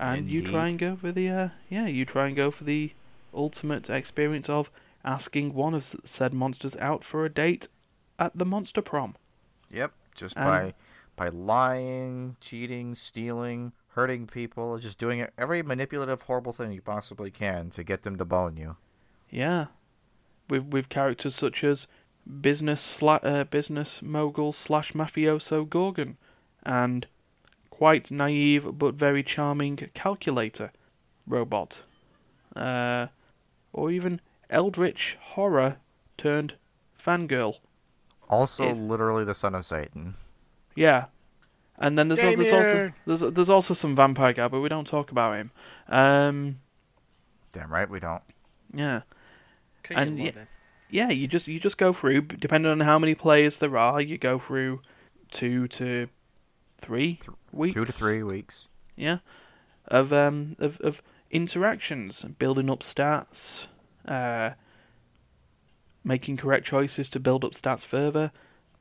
and you try and go for the uh, yeah, you try and go for the ultimate experience of asking one of said monsters out for a date at the monster prom. Yep, just And- by by lying, cheating, stealing, hurting people, just doing every manipulative, horrible thing you possibly can to get them to bone you. Yeah, with with characters such as business sla- uh, business mogul slash mafioso Gorgon, and quite naive but very charming calculator robot, uh, or even eldritch horror turned fangirl. Also, Is- literally the son of Satan. Yeah, and then there's al- there's also Damien! there's there's also some vampire guy, but we don't talk about him. Um, Damn right we don't. yeah. 'Cause And you ye- love yeah, you just you just go through b- depending on how many players there are. You go through two to three Th- weeks, Two to three weeks. yeah, of um of of interactions, building up stats, uh, making correct choices to build up stats further,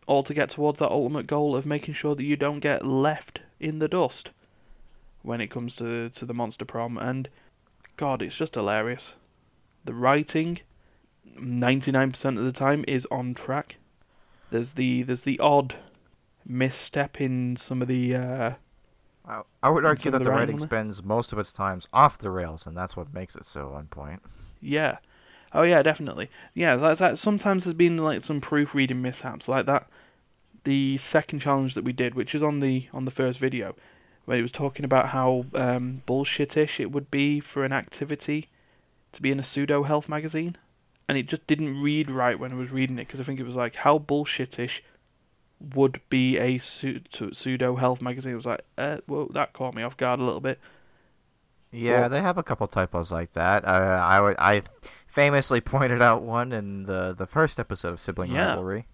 all to get towards that ultimate goal of making sure that you don't get left in the dust when it comes to to the monster prom. And God, it's just hilarious. The writing, ninety nine percent of the time, is on track. There's the there's the odd misstep in some of the uh, I, would argue that the writing writing on there. spends most of its times off the rails, and that's what makes it so on point. Yeah. Oh yeah, definitely. Yeah, that's that. Sometimes there's been like some proofreading mishaps like that. The second challenge that we did, which is on the on the first video, where it was talking about how um, bullshitish it would be for an activity to be in a pseudo health magazine, and it just didn't read right when I was reading it because I think it was like how bullshitish would be a pseudo health magazine. It was like, uh, well, that caught me off guard a little bit. Yeah, they have a couple typos like that. Uh, I I famously pointed out one in the the first episode of Sibling Yeah. Rivalry.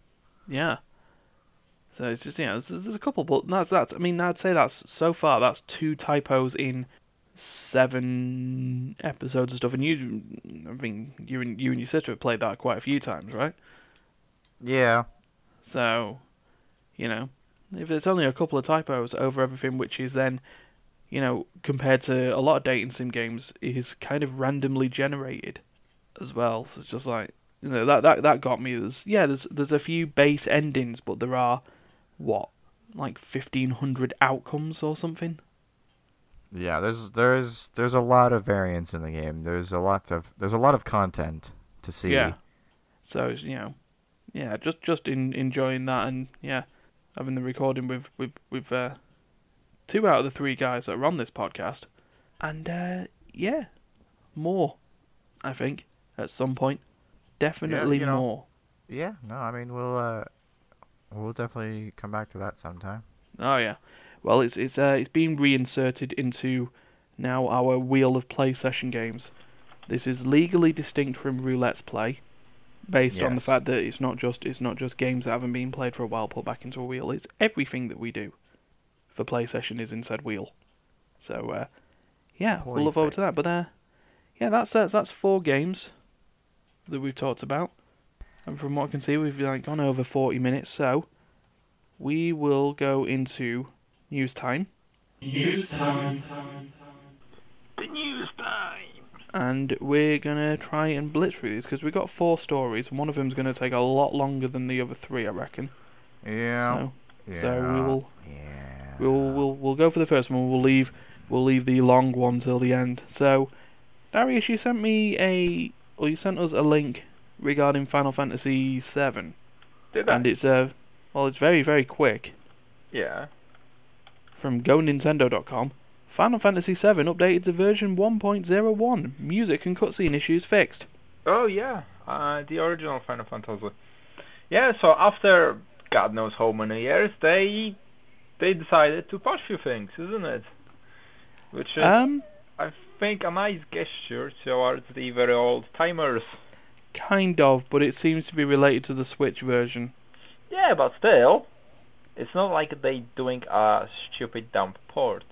Yeah. So it's just you know there's, there's a couple, but that's that's I mean I'd say that's so far that's two typos in seven episodes of stuff, and you I mean, you and you and your sister have played that quite a few times, right? Yeah, So, you know, if it's only a couple of typos over everything, which is then, you know, compared to a lot of dating sim games, is kind of randomly generated as well. So it's just like you know that that that got me. There's yeah, there's there's a few base endings, but there are what like fifteen hundred outcomes or something. yeah. There's there's there's a lot of variance in the game. There's a lot of there's a lot of content to see. Yeah. So it's, you know, yeah, just just in, enjoying that and yeah, having the recording with with with uh, two out of the three guys that are on this podcast, and uh, yeah, more, I think at some point, definitely you know. more. Yeah. No, I mean we'll uh we'll definitely come back to that sometime. Oh yeah, well it's it's uh, it's been reinserted into now our wheel of play session games. This is legally distinct from roulette's play, based on the fact that it's not just it's not just games that haven't been played for a while put back into a wheel. It's everything that we do for PlayStation is Inside wheel. So uh, yeah, Toy we'll look forward to that. But uh, yeah, that's that's that's four games that we've talked about, and from what I can see, we've like gone over forty minutes. So we will go into news time. News time. The news time. and we're gonna try and blitz through these because we've got four stories, and one of them's gonna take a lot longer than the other three, I reckon. Yeah. So, yeah. so we will Yeah. We'll we'll we'll go for the first one. We'll leave we'll leave the long one till the end. So, Darius, you sent me a or you sent us a link regarding Final Fantasy VII, Did I? and it's uh well, it's very very quick yeah. from GoNintendo.com. Final Fantasy VII updated to version 1.01. Music and cutscene issues fixed. Oh yeah, uh, the original Final Fantasy. Yeah, so after God knows how many years, they they decided to patch few things, isn't it? Which is, Um, I think, a nice gesture towards the very old timers. Kind of, but it seems to be related to the Switch version. Yeah, but still, it's not like they're doing a stupid dump port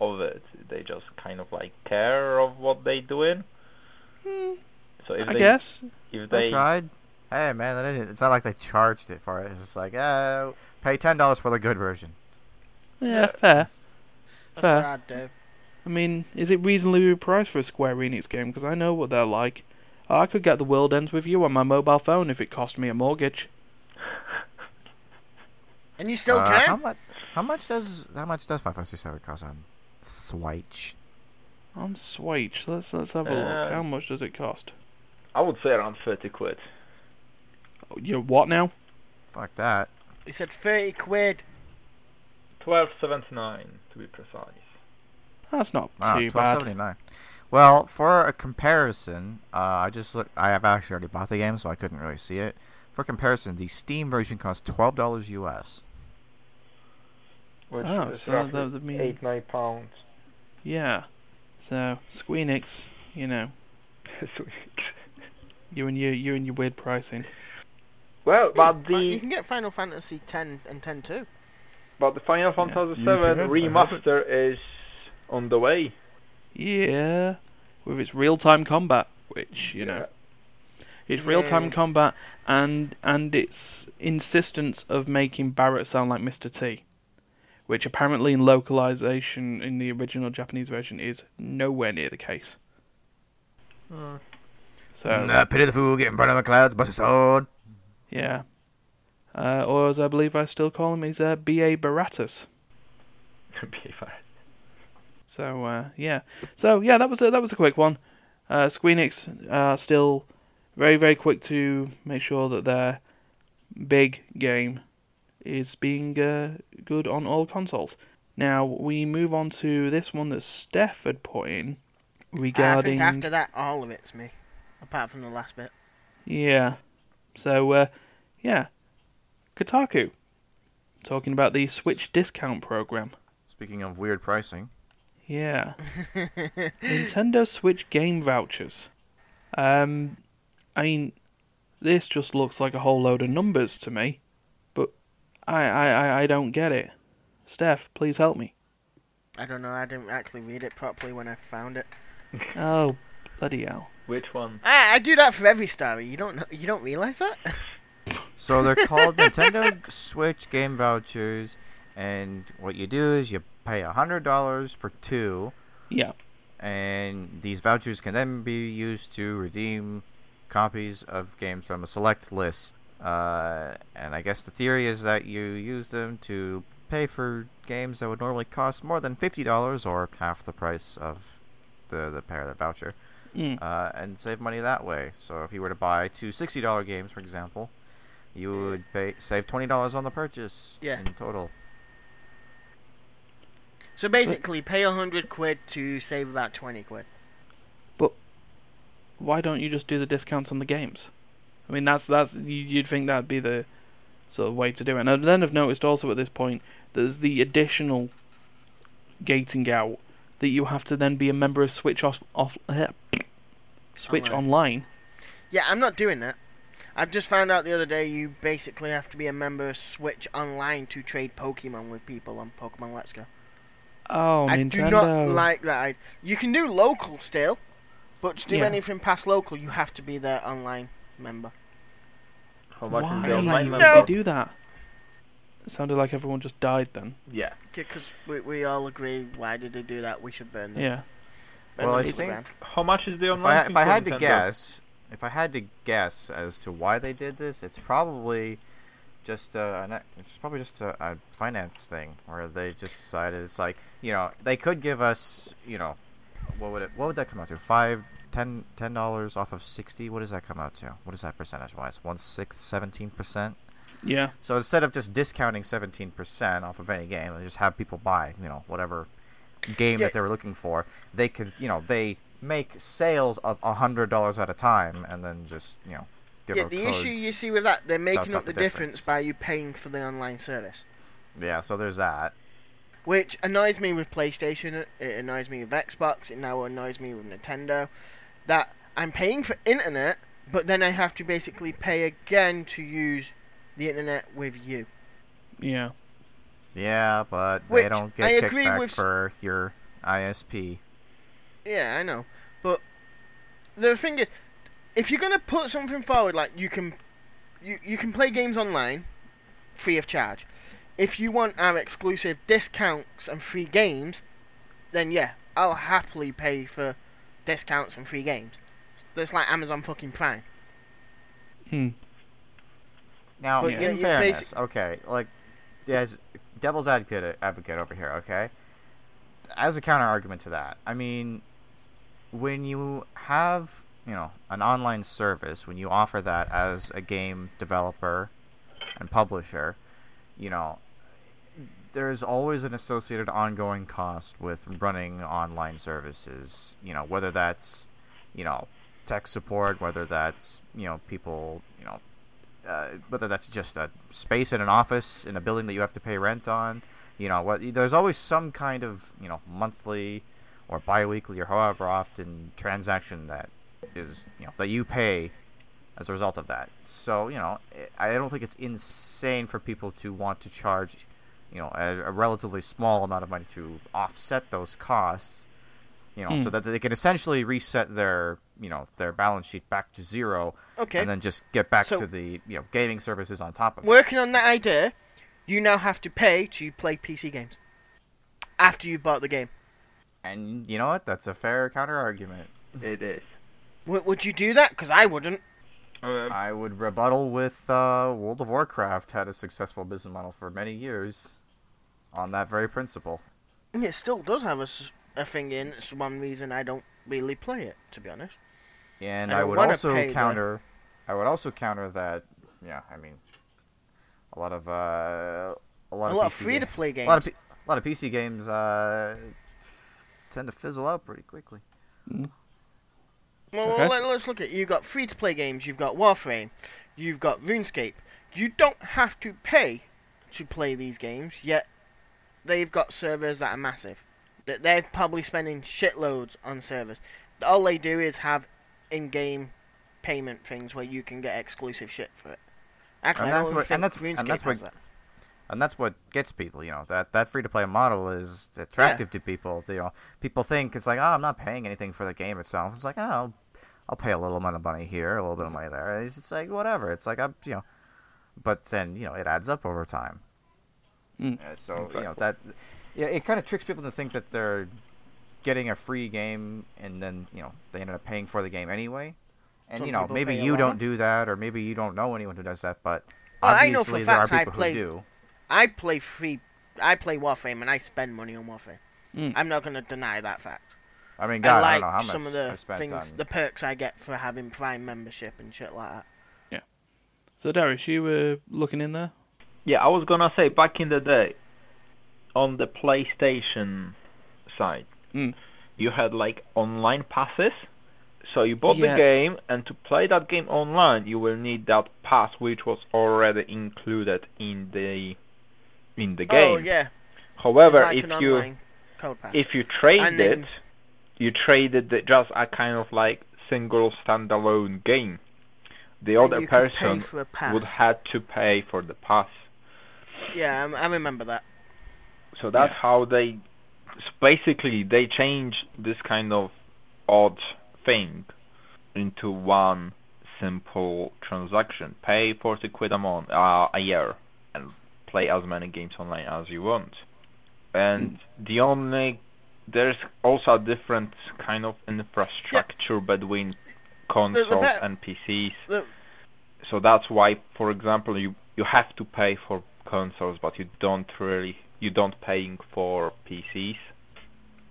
of it. They just kind of like care of what they're doing. Hmm, So if I they guess. if They they tried. Hey man, they didn't, it's not like they charged it for it. It's just like, uh, pay ten dollars for the good version. Yeah, fair. That's Fair. what I'd do. I mean, is it reasonably priced for a Square Enix game? Because I know what they're like. I could get The World Ends with You on my mobile phone if it cost me a mortgage. And you still Uh, can? How much? How much does how much does Final Fantasy VII cost on Switch? On Switch, let's let's have a Uh, look. How much does it cost? I would say around thirty quid. Oh, you what now? Fuck that. He said 30 quid. Twelve seventy nine to be precise. That's not Wow, too twelve bad. seventy nine. Well, for a comparison, uh, I just look. I have actually already bought the game, so I couldn't really see it. For comparison, the Steam version costs twelve dollars US. Which Oh, is so roughly that would mean- eight nine pounds. Yeah. So Squeenix, you know, you and your you and your weird pricing. well, but But you can get Final Fantasy 10 and 10 too. But the Final Fantasy you VII can, I have it. remaster is on the way. Yeah, with its real-time combat, which you know, its real-time Yeah. combat and and its insistence of making Barret sound like Mr. T, which apparently in localization in the original Japanese version is nowhere near the case. Hmm. So Nah, pity the fool, get in front of the clouds, bust a sword. yeah, uh, or as I believe I still call him, he's uh, B.A. Baratus. Be fair. So uh, yeah, so yeah, that was a, that was a quick one. Uh, Squeenix uh, still very very quick to make sure that their big game is being uh, good on all consoles. Now we move on to this one that Steph had put in regarding. I regarding think after that, all of it's me. Apart from the last bit. yeah. So uh, yeah, Kotaku talking about the Switch discount program. Speaking of weird pricing, Yeah. Nintendo Switch game vouchers. Um, I mean, this just looks like a whole load of numbers to me, but I, I, I, I don't get it. Steph, please help me. I don't know, I didn't actually read it properly when I found it. Oh, bloody hell. Which one? I, I do that for every story. You don't know, you don't realize that? so they're called Nintendo Switch game vouchers, and what you do is you pay a hundred dollars for two, Yeah. and these vouchers can then be used to redeem copies of games from a select list. Uh, and I guess the theory is that you use them to pay for games that would normally cost more than fifty dollars or half the price of the the pair of the voucher, Mm. uh, and save money that way. So if you were to buy two sixty dollar games, for example, you would pay save twenty dollars on the purchase Yeah. in total. So basically, pay a hundred quid to save about twenty quid. But why don't you just do the discounts on the games? I mean, that's that's you- you'd think that'd be the sort of way to do it. And then I've noticed also at this point there's the additional gating out that you have to then be a member of Switch off, off eh, Switch Online. Online. Yeah, I'm not doing that. I just found out the other day you basically have to be a member of Switch Online to trade Pokemon with people on Pokemon Let's Go. Oh, I Nintendo. do not like that. You can do local still, but to do Yeah. anything past local, you have to be their online member. How much Why is the online they do that? It sounded like everyone just died then. Yeah. Because we, we all agree, why did they do that? We should burn them. Yeah. Burn Well, the I think down. How much is the if online? I, if I for had to guess, if I had to guess as to why they did this, it's probably just uh, it's probably just a, a finance thing where they just decided it's like you know they could give us you know what would it what would that come out to? Five ten ten dollars off of sixty? What does that come out to? What is that percentage wise one sixth seventeen percent? Yeah. so instead of just discounting 17% off of any game and just have people buy, you know, whatever game Yeah. that they were looking for, they could, you know, they make sales of $100 at a time and then just, you know, give Yeah, out the codes. issue you see with that, they're making up the the difference difference. by you paying for the online service. Yeah, so there's that. Which annoys me with PlayStation, it annoys me with Xbox, it now annoys me with Nintendo. That I'm paying for internet, but then I have to basically pay again to use the internet with you. Yeah. Yeah, but Which, they don't get agree kickback with- for your ISP. Yeah, I know. But the thing is, if you're gonna put something forward, like you can, you you can play games online, free of charge. If you want our exclusive discounts and free games, then yeah, I'll happily pay for discounts and free games. That's like Amazon fucking Prime. Hmm. Now, But in yeah, fairness, basic- okay, like, yes, devil's advocate advocate over here, okay. As a counter argument to that, I mean, when you have you know an online service, when you offer that as a game developer and publisher, you know, there's always an associated ongoing cost with running online services. You know, whether that's you know tech support, whether that's you know people you know uh, whether that's just a space in an office in a building that you have to pay rent on, you know, what there's always some kind of you know monthly or biweekly or however often transaction that is you know that you pay as a result of that. So you know, I I don't think it's insane for people to want to charge you know a, a relatively small amount of money to offset those costs. You know, so Hmm. that they can essentially reset their you know their balance sheet back to zero Okay. and then just get back So- to the you know gaming services on top of it. Working on that idea, you now have to pay to play PC games after you bought the game. And you know what? That's a fair counter argument. It is. W- would you do that? Because I wouldn't. Um, I would rebuttal with uh, World of Warcraft had a successful business model for many years on that very principle. And it still does have a, a thing in. It's one reason I don't really play it, to be honest. And I I, would also pay the- counter. I would also counter that. Yeah, I mean, a lot of uh, a lot A of lot of free to play games- play A lot of P- a lot of PC games uh, tend to fizzle out pretty quickly. Hmm. Well, Okay. let, us look at it. You've got free to play games, you've got Warframe, you've got RuneScape. You don't have to pay to play these games, yet they've got servers that are massive. That They're probably spending shitloads on servers. All they do is have in game payment things where you can get exclusive shit for it. Actually, And I that's don't what- think and that's- RuneScape and that's has what- that. And that's what gets people. You know that that free to play model is attractive to people. You know, people think it's like, oh, I'm not paying anything for the game itself. It's like, oh, I'll, I'll pay a little amount of money here, a little bit of money there. It's, it's like whatever. It's like I'm, you know, but then you know it adds up over time. Mm. Uh, so you know Exactly. that, yeah, it kind of tricks people to think that they're getting a free game and then you know they ended up paying for the game anyway. And Some you know maybe you don't do that, or maybe you don't know anyone who does that, but Well, I know for obviously a there are fact I people who do. I play free. I play Warframe and I spend money on Warframe. Mm. I'm not going to deny that fact. I mean, God, I I, like don't know how much some of the I spent things, on. the perks I get for having Prime membership and shit like that. Yeah. So Darius, you were looking in there. Yeah, I was gonna say back in the day, on the PlayStation side, Mm. you had like online passes. So you bought Yeah. the game, and to play that game online, you will need that pass, which was already included in the in the game. Oh yeah, However, like if you online code pass. if you trade And it, you traded it just a kind of like single standalone game. the other you could pay person for a pass. would have to pay for the pass. Yeah, I, I remember that. So that's Yeah. how they s- basically they change this kind of odd thing into one simple transaction. Pay 40 quid a month, uh, a year, and play as many games online as you want. And the only there's also a different kind of infrastructure between consoles and PCs. The- So that's why, for example, you you have to pay for consoles, but you don't really you don't paying for PCs.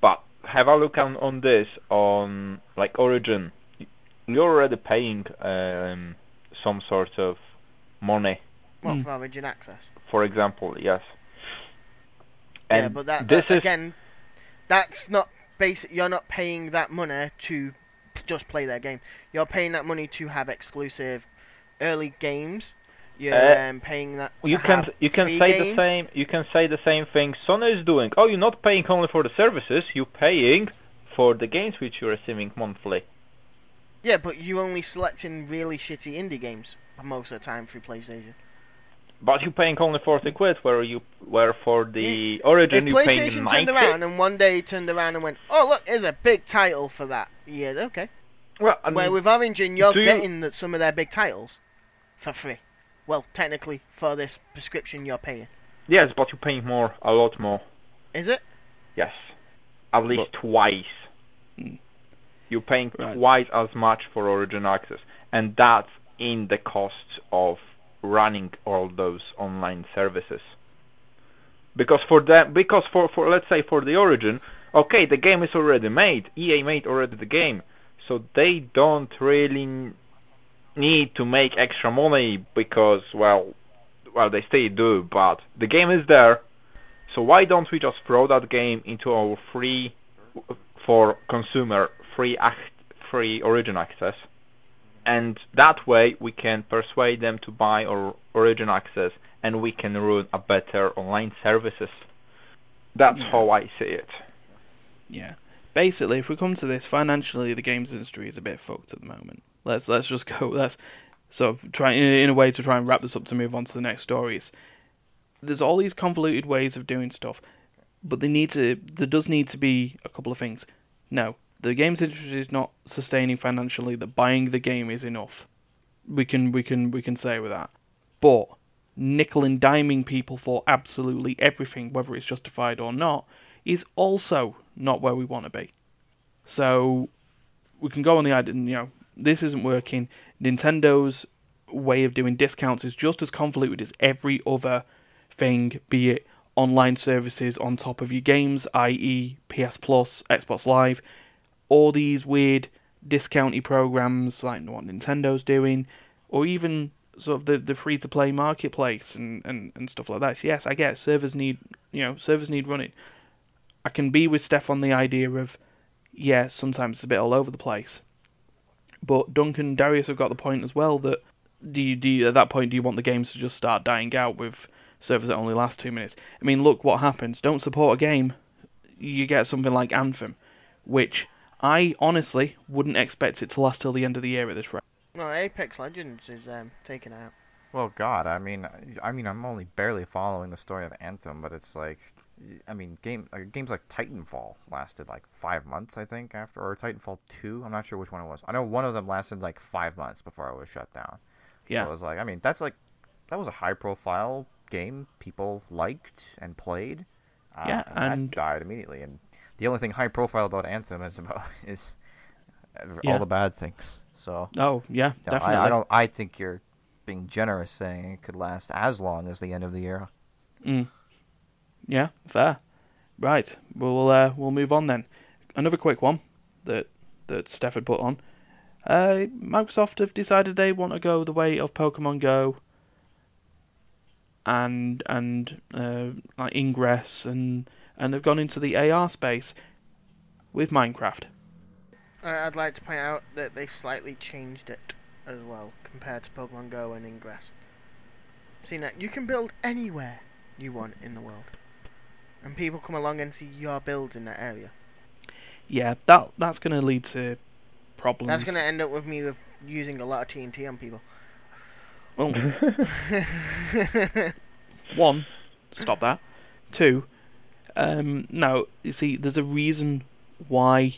But have a look on on this on like Origin. You're already paying um, some sort of money. What Hmm. for Origin Access? For example, yes. yeah, but that, this that is again, that's not basic. You're not paying that money to just play their game. You're paying that money to have exclusive early games. You're Uh, um, paying that. You can you can say games. the same you can say the same thing Sony is doing. Oh, you're not paying only for the services, you're paying for the games which you're receiving monthly. Yeah, but you're only selecting really shitty indie games most of the time through PlayStation. But you're paying only 40 quid, where you where for the If Origin you're paying PlayStation turned around and one day turned around and went, "Oh look, there's a big title for that," yeah, okay. Well, and Where with Origin, you're do you- getting some of their big titles for free. Well, technically, for this prescription you're paying. yes, but you're paying more, a lot more. Is it? Yes, at least twice. Hmm. You're paying Right. twice as much for Origin Access, and that's in the cost of running all those online services. Because for them, because for for let's say for the Origin, okay, the game is already made. EA made already the game, so they don't really need to make extra money because well, well they still do, but the game is there. So why don't we just throw that game into our free for consumer free ac- free Origin access, and that way we can persuade them to buy our Origin access, and we can run a better online services. That's Yeah. how I see it. Yeah. Basically, if we come to this financially, the games industry is a bit fucked at the moment. Let's let's just go. Let's sort of try in, in a way to try and wrap this up to move on to the next stories. There's all these convoluted ways of doing stuff, but they need to. There does need to be a couple of things. No, the games industry is not sustaining financially. That buying the game is enough. We can we can we can say with that, but nickel and diming people for absolutely everything, whether it's justified or not, is also not where we want to be. So we can go on the idea, you know, this isn't working. Nintendo's way of doing discounts is just as convoluted as every other thing, be it online services on top of your games, i.e., PS Plus, Xbox Live, all these weird discounty programs like what Nintendo's doing, or even sort of the, the free to play marketplace and, and, and stuff like that. Yes, I get servers need you know servers need running. I can be with Steph on the idea of yeah, sometimes it's a bit all over the place. But Duncan and Darius have got the point as well that do you, do you, at that point do you want the games to just start dying out with servers that only last two minutes? I mean, look what happens. Don't support a game, you get something like Anthem, which I honestly wouldn't expect it to last till the end of the year at this rate. No, Apex Legends is um, taken out. Well, God, I mean, I mean, I'm only barely following the story of Anthem, but it's like, I mean, game uh, games like Titanfall lasted like five months, I think, after or Titanfall two. I'm not sure which one it was. I know one of them lasted like five months before it was shut down. Yeah. So it was like, I mean, that's like, that was a high profile game people liked and played. Uh, Yeah, and, and- died immediately. And the only thing high profile about Anthem is about is Yeah. all the bad things. So Oh yeah, no, definitely. I, I don't. I think you're being generous saying it could last as long as the end of the year. Mm. Yeah, fair. Right, we'll uh, we'll move on then. Another quick one that that Steph had put on. Uh, Microsoft have decided they want to go the way of Pokemon Go and and uh, like Ingress and and have gone into the AR space with Minecraft. I'd like to point out that they've slightly changed it as well compared to Pokemon Go and Ingress. See now, you can build anywhere you want in the world, and people come along and see your builds in that area. Yeah, that that's going to lead to problems. That's going to end up with me with using a lot of TNT on people. Well, oh. one, stop that. Two, um, no, you see, there's a reason why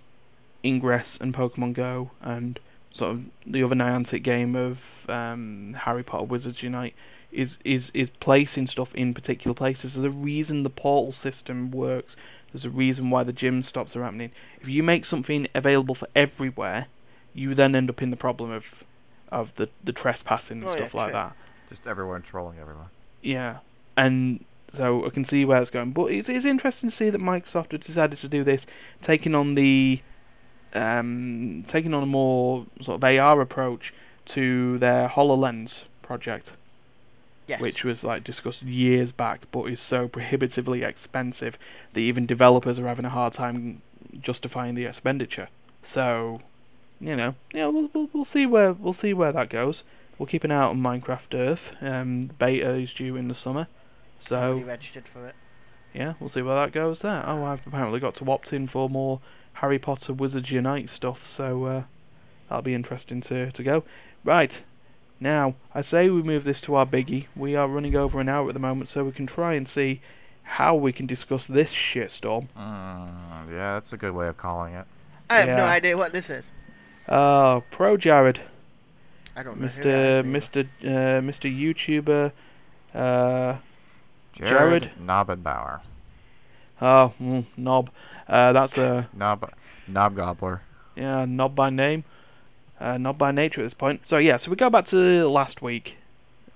Ingress and Pokemon Go and sort of the other Niantic game of um, Harry Potter Wizards Unite is is is placing stuff in particular places. There's a reason the portal system works. There's a reason why the gym stops are happening. If you make something available for everywhere, you then end up in the problem of of the, the trespassing and Oh, yeah, stuff like sure. that. Just everyone trolling everyone. Yeah, and so I can see where it's going. But it's it's interesting to see that Microsoft have decided to do this, taking on the um, taking on a more sort of AR approach to their Hololens project, Yes. which was like discussed years back, but is so prohibitively expensive that even developers are having a hard time justifying the expenditure. So, you know, yeah, we'll we'll, we'll see where we'll see where that goes. We'll keep an eye out on Minecraft Earth. Um, beta is due in the summer, I've so already registered for it. yeah, we'll see where that goes there. Oh, I've apparently got to opt in for more Harry Potter Wizards Unite stuff, so uh, that'll be interesting to, to go. Right, now, I say we move this to our biggie. We are running over an hour at the moment, so we can try and see how we can discuss this shitstorm. Mm, yeah, that's a good way of calling it. I have no idea what this is. Oh, Pro Jared, I don't know. who Mr. that is Mr. Uh, Mr. YouTuber. Uh, Jared, Jared? Knabenbauer. oh, mm, Knob. Uh, that's a Knob, Knob Gobbler. Yeah, not by name, uh, not by nature at this point. So yeah, so we go back to last week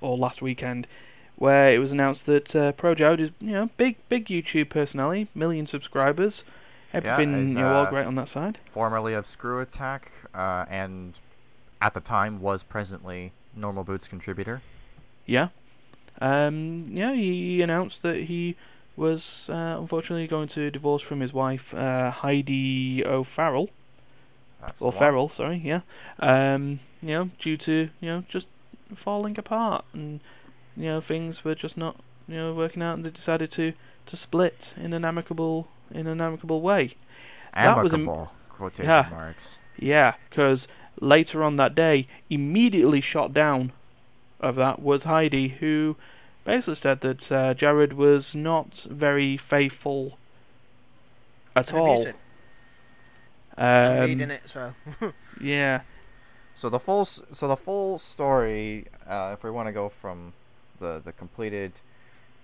or last weekend, where it was announced that uh, Pro Jared is you know big big YouTube personality, million subscribers, everything he's, you know all uh, great on that side. Formerly of Screw Attack, uh, and at the time was presently Normal Boots contributor. Yeah, um, yeah, he announced that he was uh, unfortunately going to divorce from his wife uh, Heidi O'Farrell. That's or. Ferrell, sorry, yeah. Um, you know, due to you know just falling apart, and you know things were just not you know working out, and they decided to to split in an amicable in an amicable way. That was Amicable quotation Yeah. marks. Yeah, because later on that day, immediately shot down of that was Heidi, who basically said that uh, Jared was not very faithful at Maybe all. it's it. I'm Um, reading it, so. yeah, So the full so the full story, uh, if we want to go from the the completed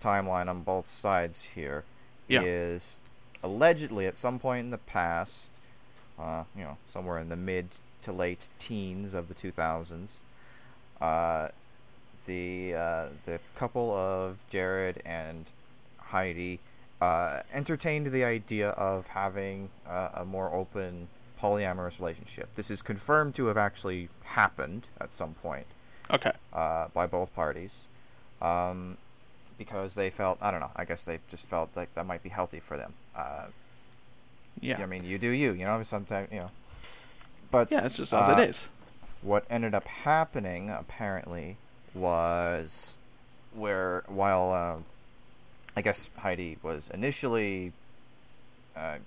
timeline on both sides here, is Yeah. allegedly at some point in the past, uh, you know, somewhere in the mid to late teens of the 2000s, uh, the uh, the couple of Jared and Heidi uh, entertained the idea of having uh, a more open polyamorous relationship. This is confirmed to have actually happened at some point okay, uh, by both parties, um, because they felt I don't know. I guess they just felt like that might be healthy for them. Uh, yeah, I mean, you do you. You know, sometimes you know. But yeah, it's just as uh, it is. what ended up happening apparently was where while uh, I guess Heidi was initially uh,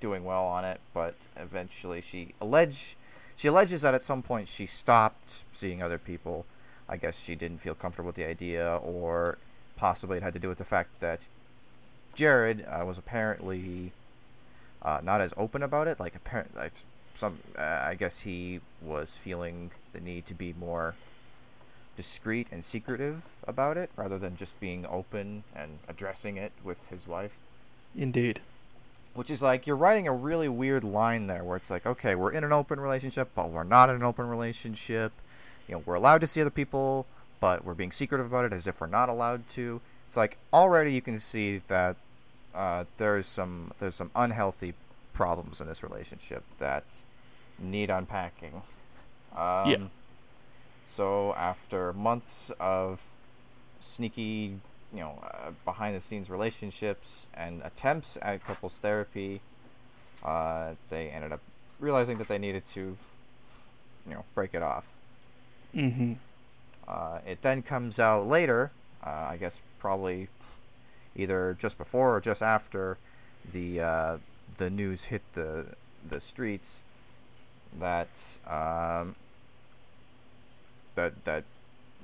doing well on it, but eventually she allege she alleges that at some point she stopped seeing other people. I guess she didn't feel comfortable with the idea, or possibly it had to do with the fact that Jared uh, was apparently uh, not as open about it. Like apparent, like some, uh, I guess he was feeling the need to be more discreet and secretive about it, rather than just being open and addressing it with his wife. Indeed. Which is like you're writing a really weird line there, where it's like, okay, we're in an open relationship, but we're not in an open relationship. You know, we're allowed to see other people, but we're being secretive about it as if we're not allowed to. It's like already you can see that uh, there's some there's some unhealthy problems in this relationship that need unpacking. Um, Yeah. So after months of sneaky, you know, uh, behind the scenes relationships and attempts at couples therapy, uh, they ended up realizing that they needed to, you know, break it off. Mm-hmm. Uh, it then comes out later, uh, I guess probably either just before or just after the uh, the news hit the the streets that um, that that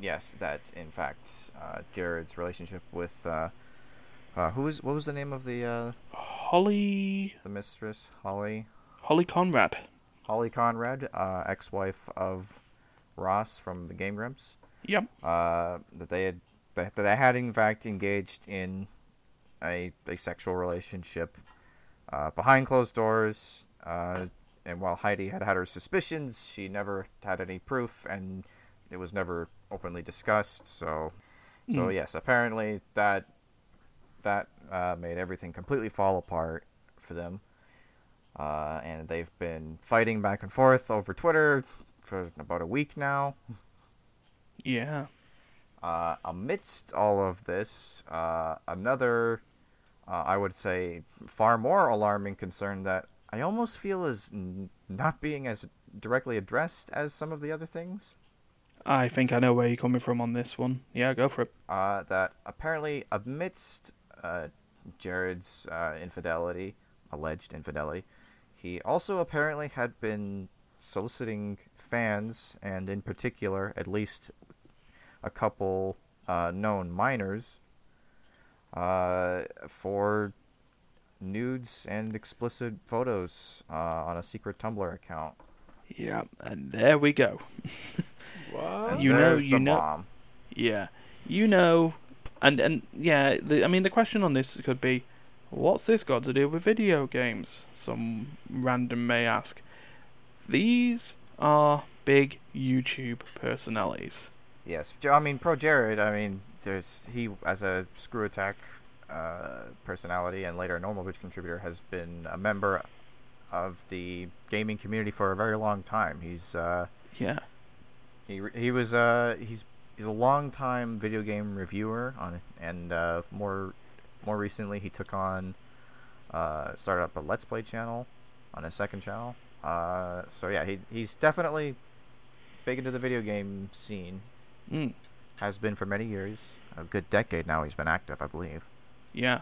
yes, that in fact uh, Jared's relationship with uh, uh, who was what was the name of the uh, Holly the mistress Holly Holly Conrad. Holly Conrad, uh, ex-wife of Ross from the Game Grumps. Yep. Uh, that they had that they had in fact engaged in a a sexual relationship uh, behind closed doors. Uh, and while Heidi had had her suspicions, she never had any proof, and it was never openly discussed. So, so Mm. yes, apparently that that uh, made everything completely fall apart for them. Uh, and they've been fighting back and forth over Twitter for about a week now. Yeah. Uh, amidst all of this, uh, another, uh, I would say, far more alarming concern that I almost feel is n- not being as directly addressed as some of the other things. I think I know where you're coming from on this one. Yeah, go for it. Uh, that apparently, amidst uh, Jared's uh, infidelity, alleged infidelity, he also apparently had been soliciting fans, and in particular, at least a couple uh, known minors, uh, for nudes and explicit photos uh, on a secret Tumblr account. Yeah, and there we go. What? And You know- there's you the know- bomb. Yeah, you know, and and yeah, the, I mean the question on this could be, what's this got to do with video games? Some random may ask. These are big YouTube personalities. Yes, I mean Pro Jared. I mean, there's he as a Screw Attack uh, personality and later a Normal Boots contributor has been a member of the gaming community for a very long time. He's uh, Yeah, he he was uh he's he's a long time video game reviewer on and uh, more more recently he took on uh started up a Let's Play channel on his second channel. Uh, so yeah, he he's definitely big into the video game scene mm, has been for many years. A good decade now he's been active, I believe. yeah.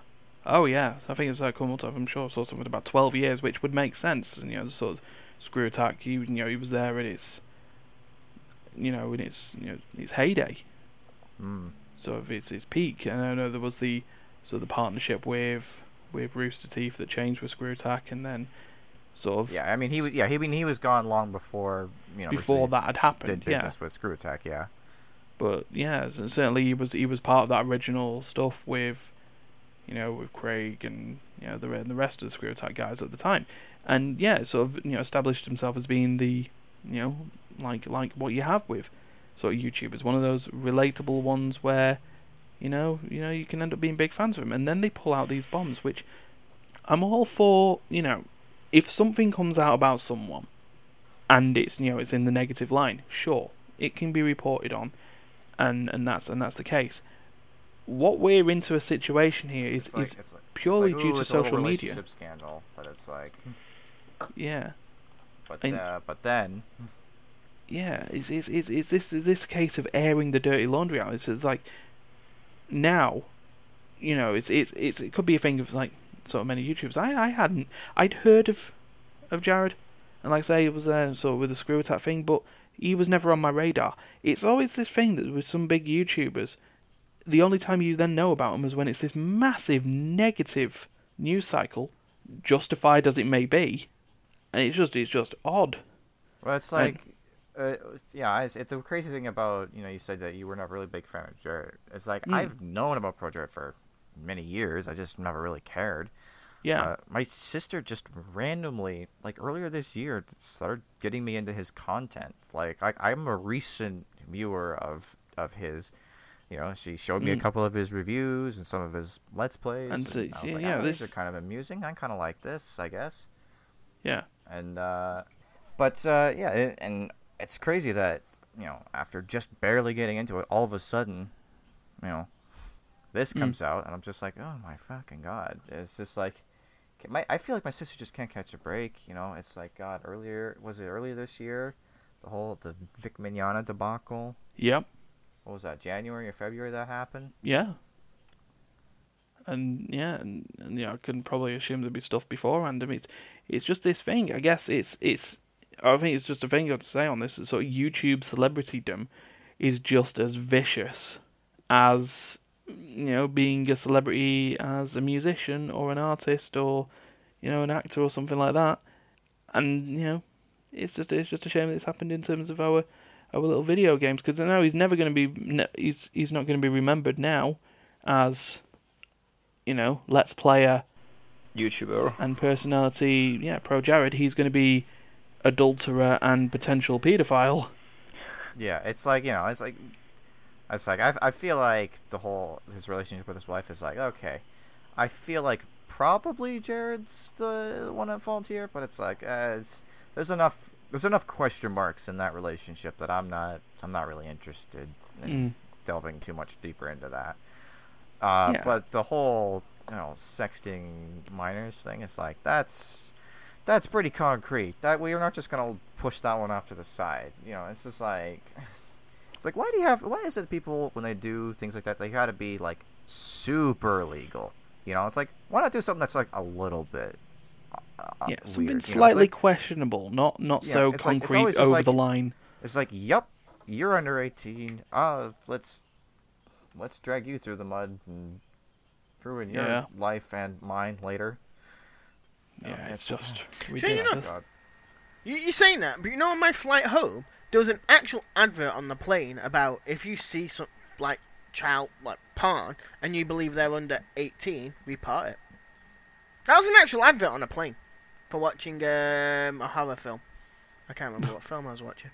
Oh yeah, I think it's come up. I'm sure I saw something about 12 years, which would make sense. And, you know, the sort of Screw Attack. He, you know, he was there its, you know, in its, you know, its heyday. Mm. sort of its its peak. And I know there was the sort of the partnership with with Rooster Teeth that changed with Screw Attack, and then sort of Yeah, I mean he was yeah, he I mean he was gone long before, you know, before that had happened. did Yeah, business with Screw Attack, yeah. but yeah, certainly he was he was part of that original stuff with, you know, with Craig and you know the re- the rest of the Screw Attack guys at the time, and yeah, sort of you know established himself as being the, you know, like like what you have with, sort of YouTubers, one of those relatable ones where, you know, you know you can end up being big fans of them, and then they pull out these bombs, which, I'm all for, you know, if something comes out about someone, and it's you know it's in the negative line, sure, it can be reported on and and that's and that's the case. What we're into a situation here is, like, is like, purely it's like, due to it's a little social media. scandal, but it's like Yeah, but And- uh, but then yeah. Is is is is this is this case of airing the dirty laundry out? It's, it's like now, you know, it's it's it's it could be a thing of like sort of many YouTubers. I I hadn't I'd heard of of Jared, and like I say, it was there sort of with the screw attack thing, but he was never on my radar. It's always this thing that with some big YouTubers, the only time you then know about them is when it's this massive negative news cycle, justified as it may be, and it's just it's just odd. well it's And- like uh, yeah, it's, it's the crazy thing about you know you said that you were not really a big fan of Jared. It's like Mm. I've known about Pro Jared for many years. I just never really cared. Yeah. Uh, my sister just randomly, like earlier this year, started getting me into his content. Like I, I'm a recent viewer of of his. You know, she showed me a Mm. couple of his reviews and some of his let's plays. And so- I was like, yeah, "Oh, these are kind of amusing. I kind of like this, I guess. yeah. And uh, but uh, yeah, and it's crazy that you know after just barely getting into it, all of a sudden, you know, this Mm. comes out, and I'm just like, oh my fucking god! It's just like, my I feel like my sister just can't catch a break. You know, it's like God. Earlier was it earlier this year? The whole the Vic Mignogna debacle. Yep. What was that? January or February that happened? Yeah. And yeah, and, and yeah, I can probably assume there'd be stuff beforehand. I mean, it's it's just this thing. I guess it's it's. I think it's just a thing I'd say on this. It's sort of YouTube celebritydom is just as vicious as you know being a celebrity as a musician or an artist or you know an actor or something like that. And you know, it's just it's just a shame that it's happened in terms of our our little video games because I know he's never going to be he's he's not going to be remembered now as you know let's player YouTuber. and personality. Yeah, pro Jared. He's going to be adulterer and potential paedophile. Yeah, it's like you know, it's like, it's like I I feel like the whole his relationship with his wife is like okay, I feel like probably Jared's the one at fault here, but it's like uh, it's there's enough there's enough question marks in that relationship that I'm not I'm not really interested in Mm. delving too much deeper into that. Uh, Yeah. But the whole you know sexting minors thing is like that's that's pretty concrete. That we're not just gonna push that one off to the side. You know, it's just like it's like why do you have why is it people when they do things like that they gotta be like super legal? You know, it's like why not do something that's like a little bit uh, Yeah, weird, something you know? Slightly like- questionable, not not Yeah, so it's like- concrete over like- the line. It's like, yep, you're under 18. Uh, let's let's drag you through the mud and ruin your Yeah. life and mine later. Yeah, Um, it's it's- just Sure you're not- ridiculous. God. You, you're saying that, but you know, on my flight home, there was an actual advert on the plane about if you see some like child like porn and you believe they're under 18, report it. That was an actual advert on a plane for watching um, a horror film. I can't remember what film I was watching.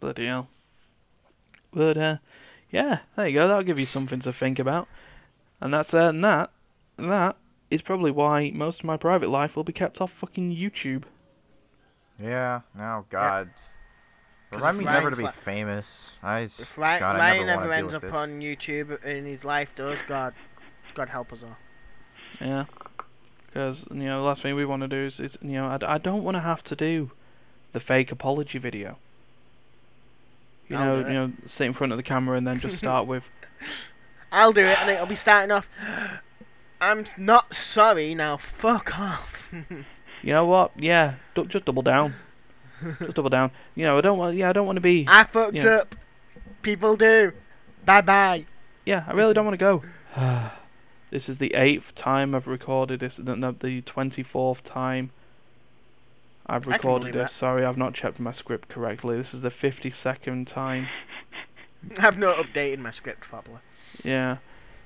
Bloody hell. But uh, yeah, there you go. That'll give you something to think about. And that's uh, and that that is probably why most of my private life will be kept off fucking YouTube. Yeah. Oh God. Remind me if never to be like- famous. I s- If Ryan, God, I Ryan never ever wanna deal ends up this. on YouTube and his life does, God, God help us all. Yeah. Because you know, the last thing we want to do is, is you know, I, I don't want to have to do the fake apology video. You I'll know, you know, sit in front of the camera and then just start with, I'll do it, and it'll be starting off. I'm not sorry now. Fuck off. you know what? Yeah, du- just double down. just double down. You know, I don't want. Yeah, I don't want to be. I fucked Yeah. up. People do. Bye bye. Yeah, I really don't want to go. this is the eighth time I've recorded this. No, the twenty-fourth time I've recorded this. that. Sorry, I've not checked my script correctly. This is the fifty-second time. I've not updated my script properly. Yeah.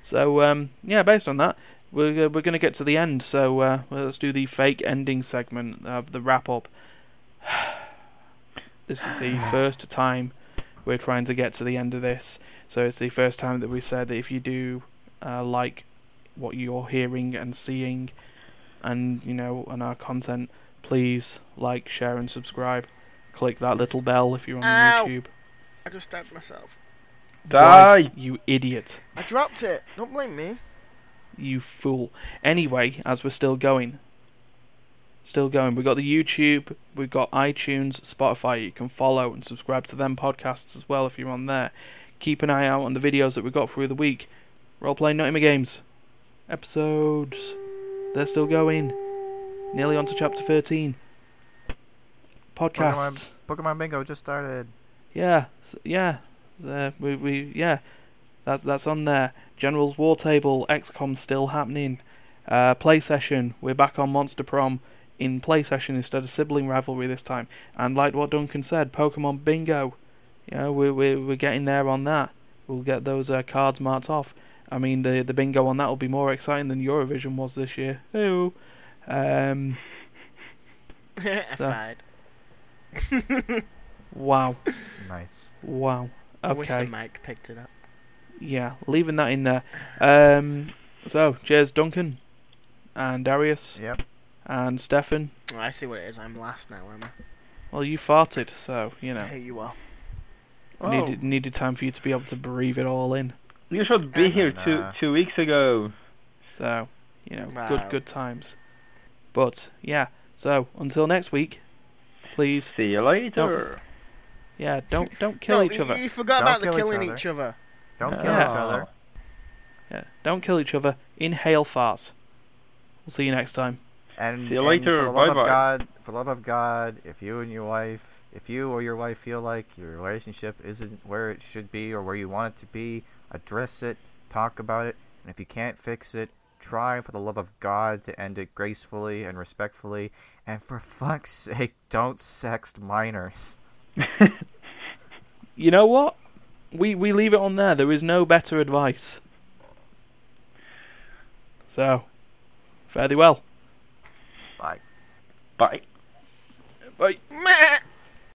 So um, yeah, based on that, we're uh, we're gonna get to the end. So uh, let's do the fake ending segment of the wrap up. This is the first time we're trying to get to the end of this. So it's the first time that we said that if you do uh, like what you're hearing and seeing, and you know, on our content, please like, share, and subscribe. Click that little bell if you're on Ow. YouTube. I just stabbed myself. Why, you idiot. I dropped it. Don't blame me. You fool. Anyway, as we're still going, still going. We've got the YouTube, we've got iTunes, Spotify. You can follow and subscribe to them podcasts as well if you're on there. Keep an eye out on the videos that we got through the week. Roleplaying Nottingham Games episodes. They're still going. Nearly on to chapter 13. Podcasts. Pokemon Bingo just started. Yeah, yeah. Uh, we we yeah. That's that's on there. General's War Table, XCOM still happening. Uh, play session. We're back on Monster Prom in play session instead of sibling rivalry this time. And like what Duncan said, Pokemon Bingo. You know, we're we're we're getting there on that. We'll get those uh, cards marked off. I mean, the the bingo on that will be more exciting than Eurovision was this year. Hey, um, So- wow, Nice. wow. Okay. I wish the mic picked it up. Yeah, leaving that in there. Um, so, cheers, Duncan, and Darius, Yep. and Stefan. Oh, I see what it is. I'm last now, am I? Well, you farted, so you know Here you are. Oh, needed needed time for you to be able to breathe it all in. you should be here two Nah. two weeks ago. So, you know, Wow. good good times. But yeah, so until next week, please, See you later. yeah, don't don't kill no, each you, other. you forgot Don't about the kill each killing other. each other. Don't kill Yeah. each other. Yeah, don't kill each other. Inhale farts. We'll see you next time. And, See you and later. For the love Bye-bye. of God, for the love of God, if you and your wife if you or your wife feel like your relationship isn't where it should be or where you want it to be, address it, talk about it, and if you can't fix it, try for the love of God to end it gracefully and respectfully, and for fuck's sake, don't sext minors. You know what? We we leave it on there. There is no better advice. So, fare thee well. Bye. Bye. Bye. Meh.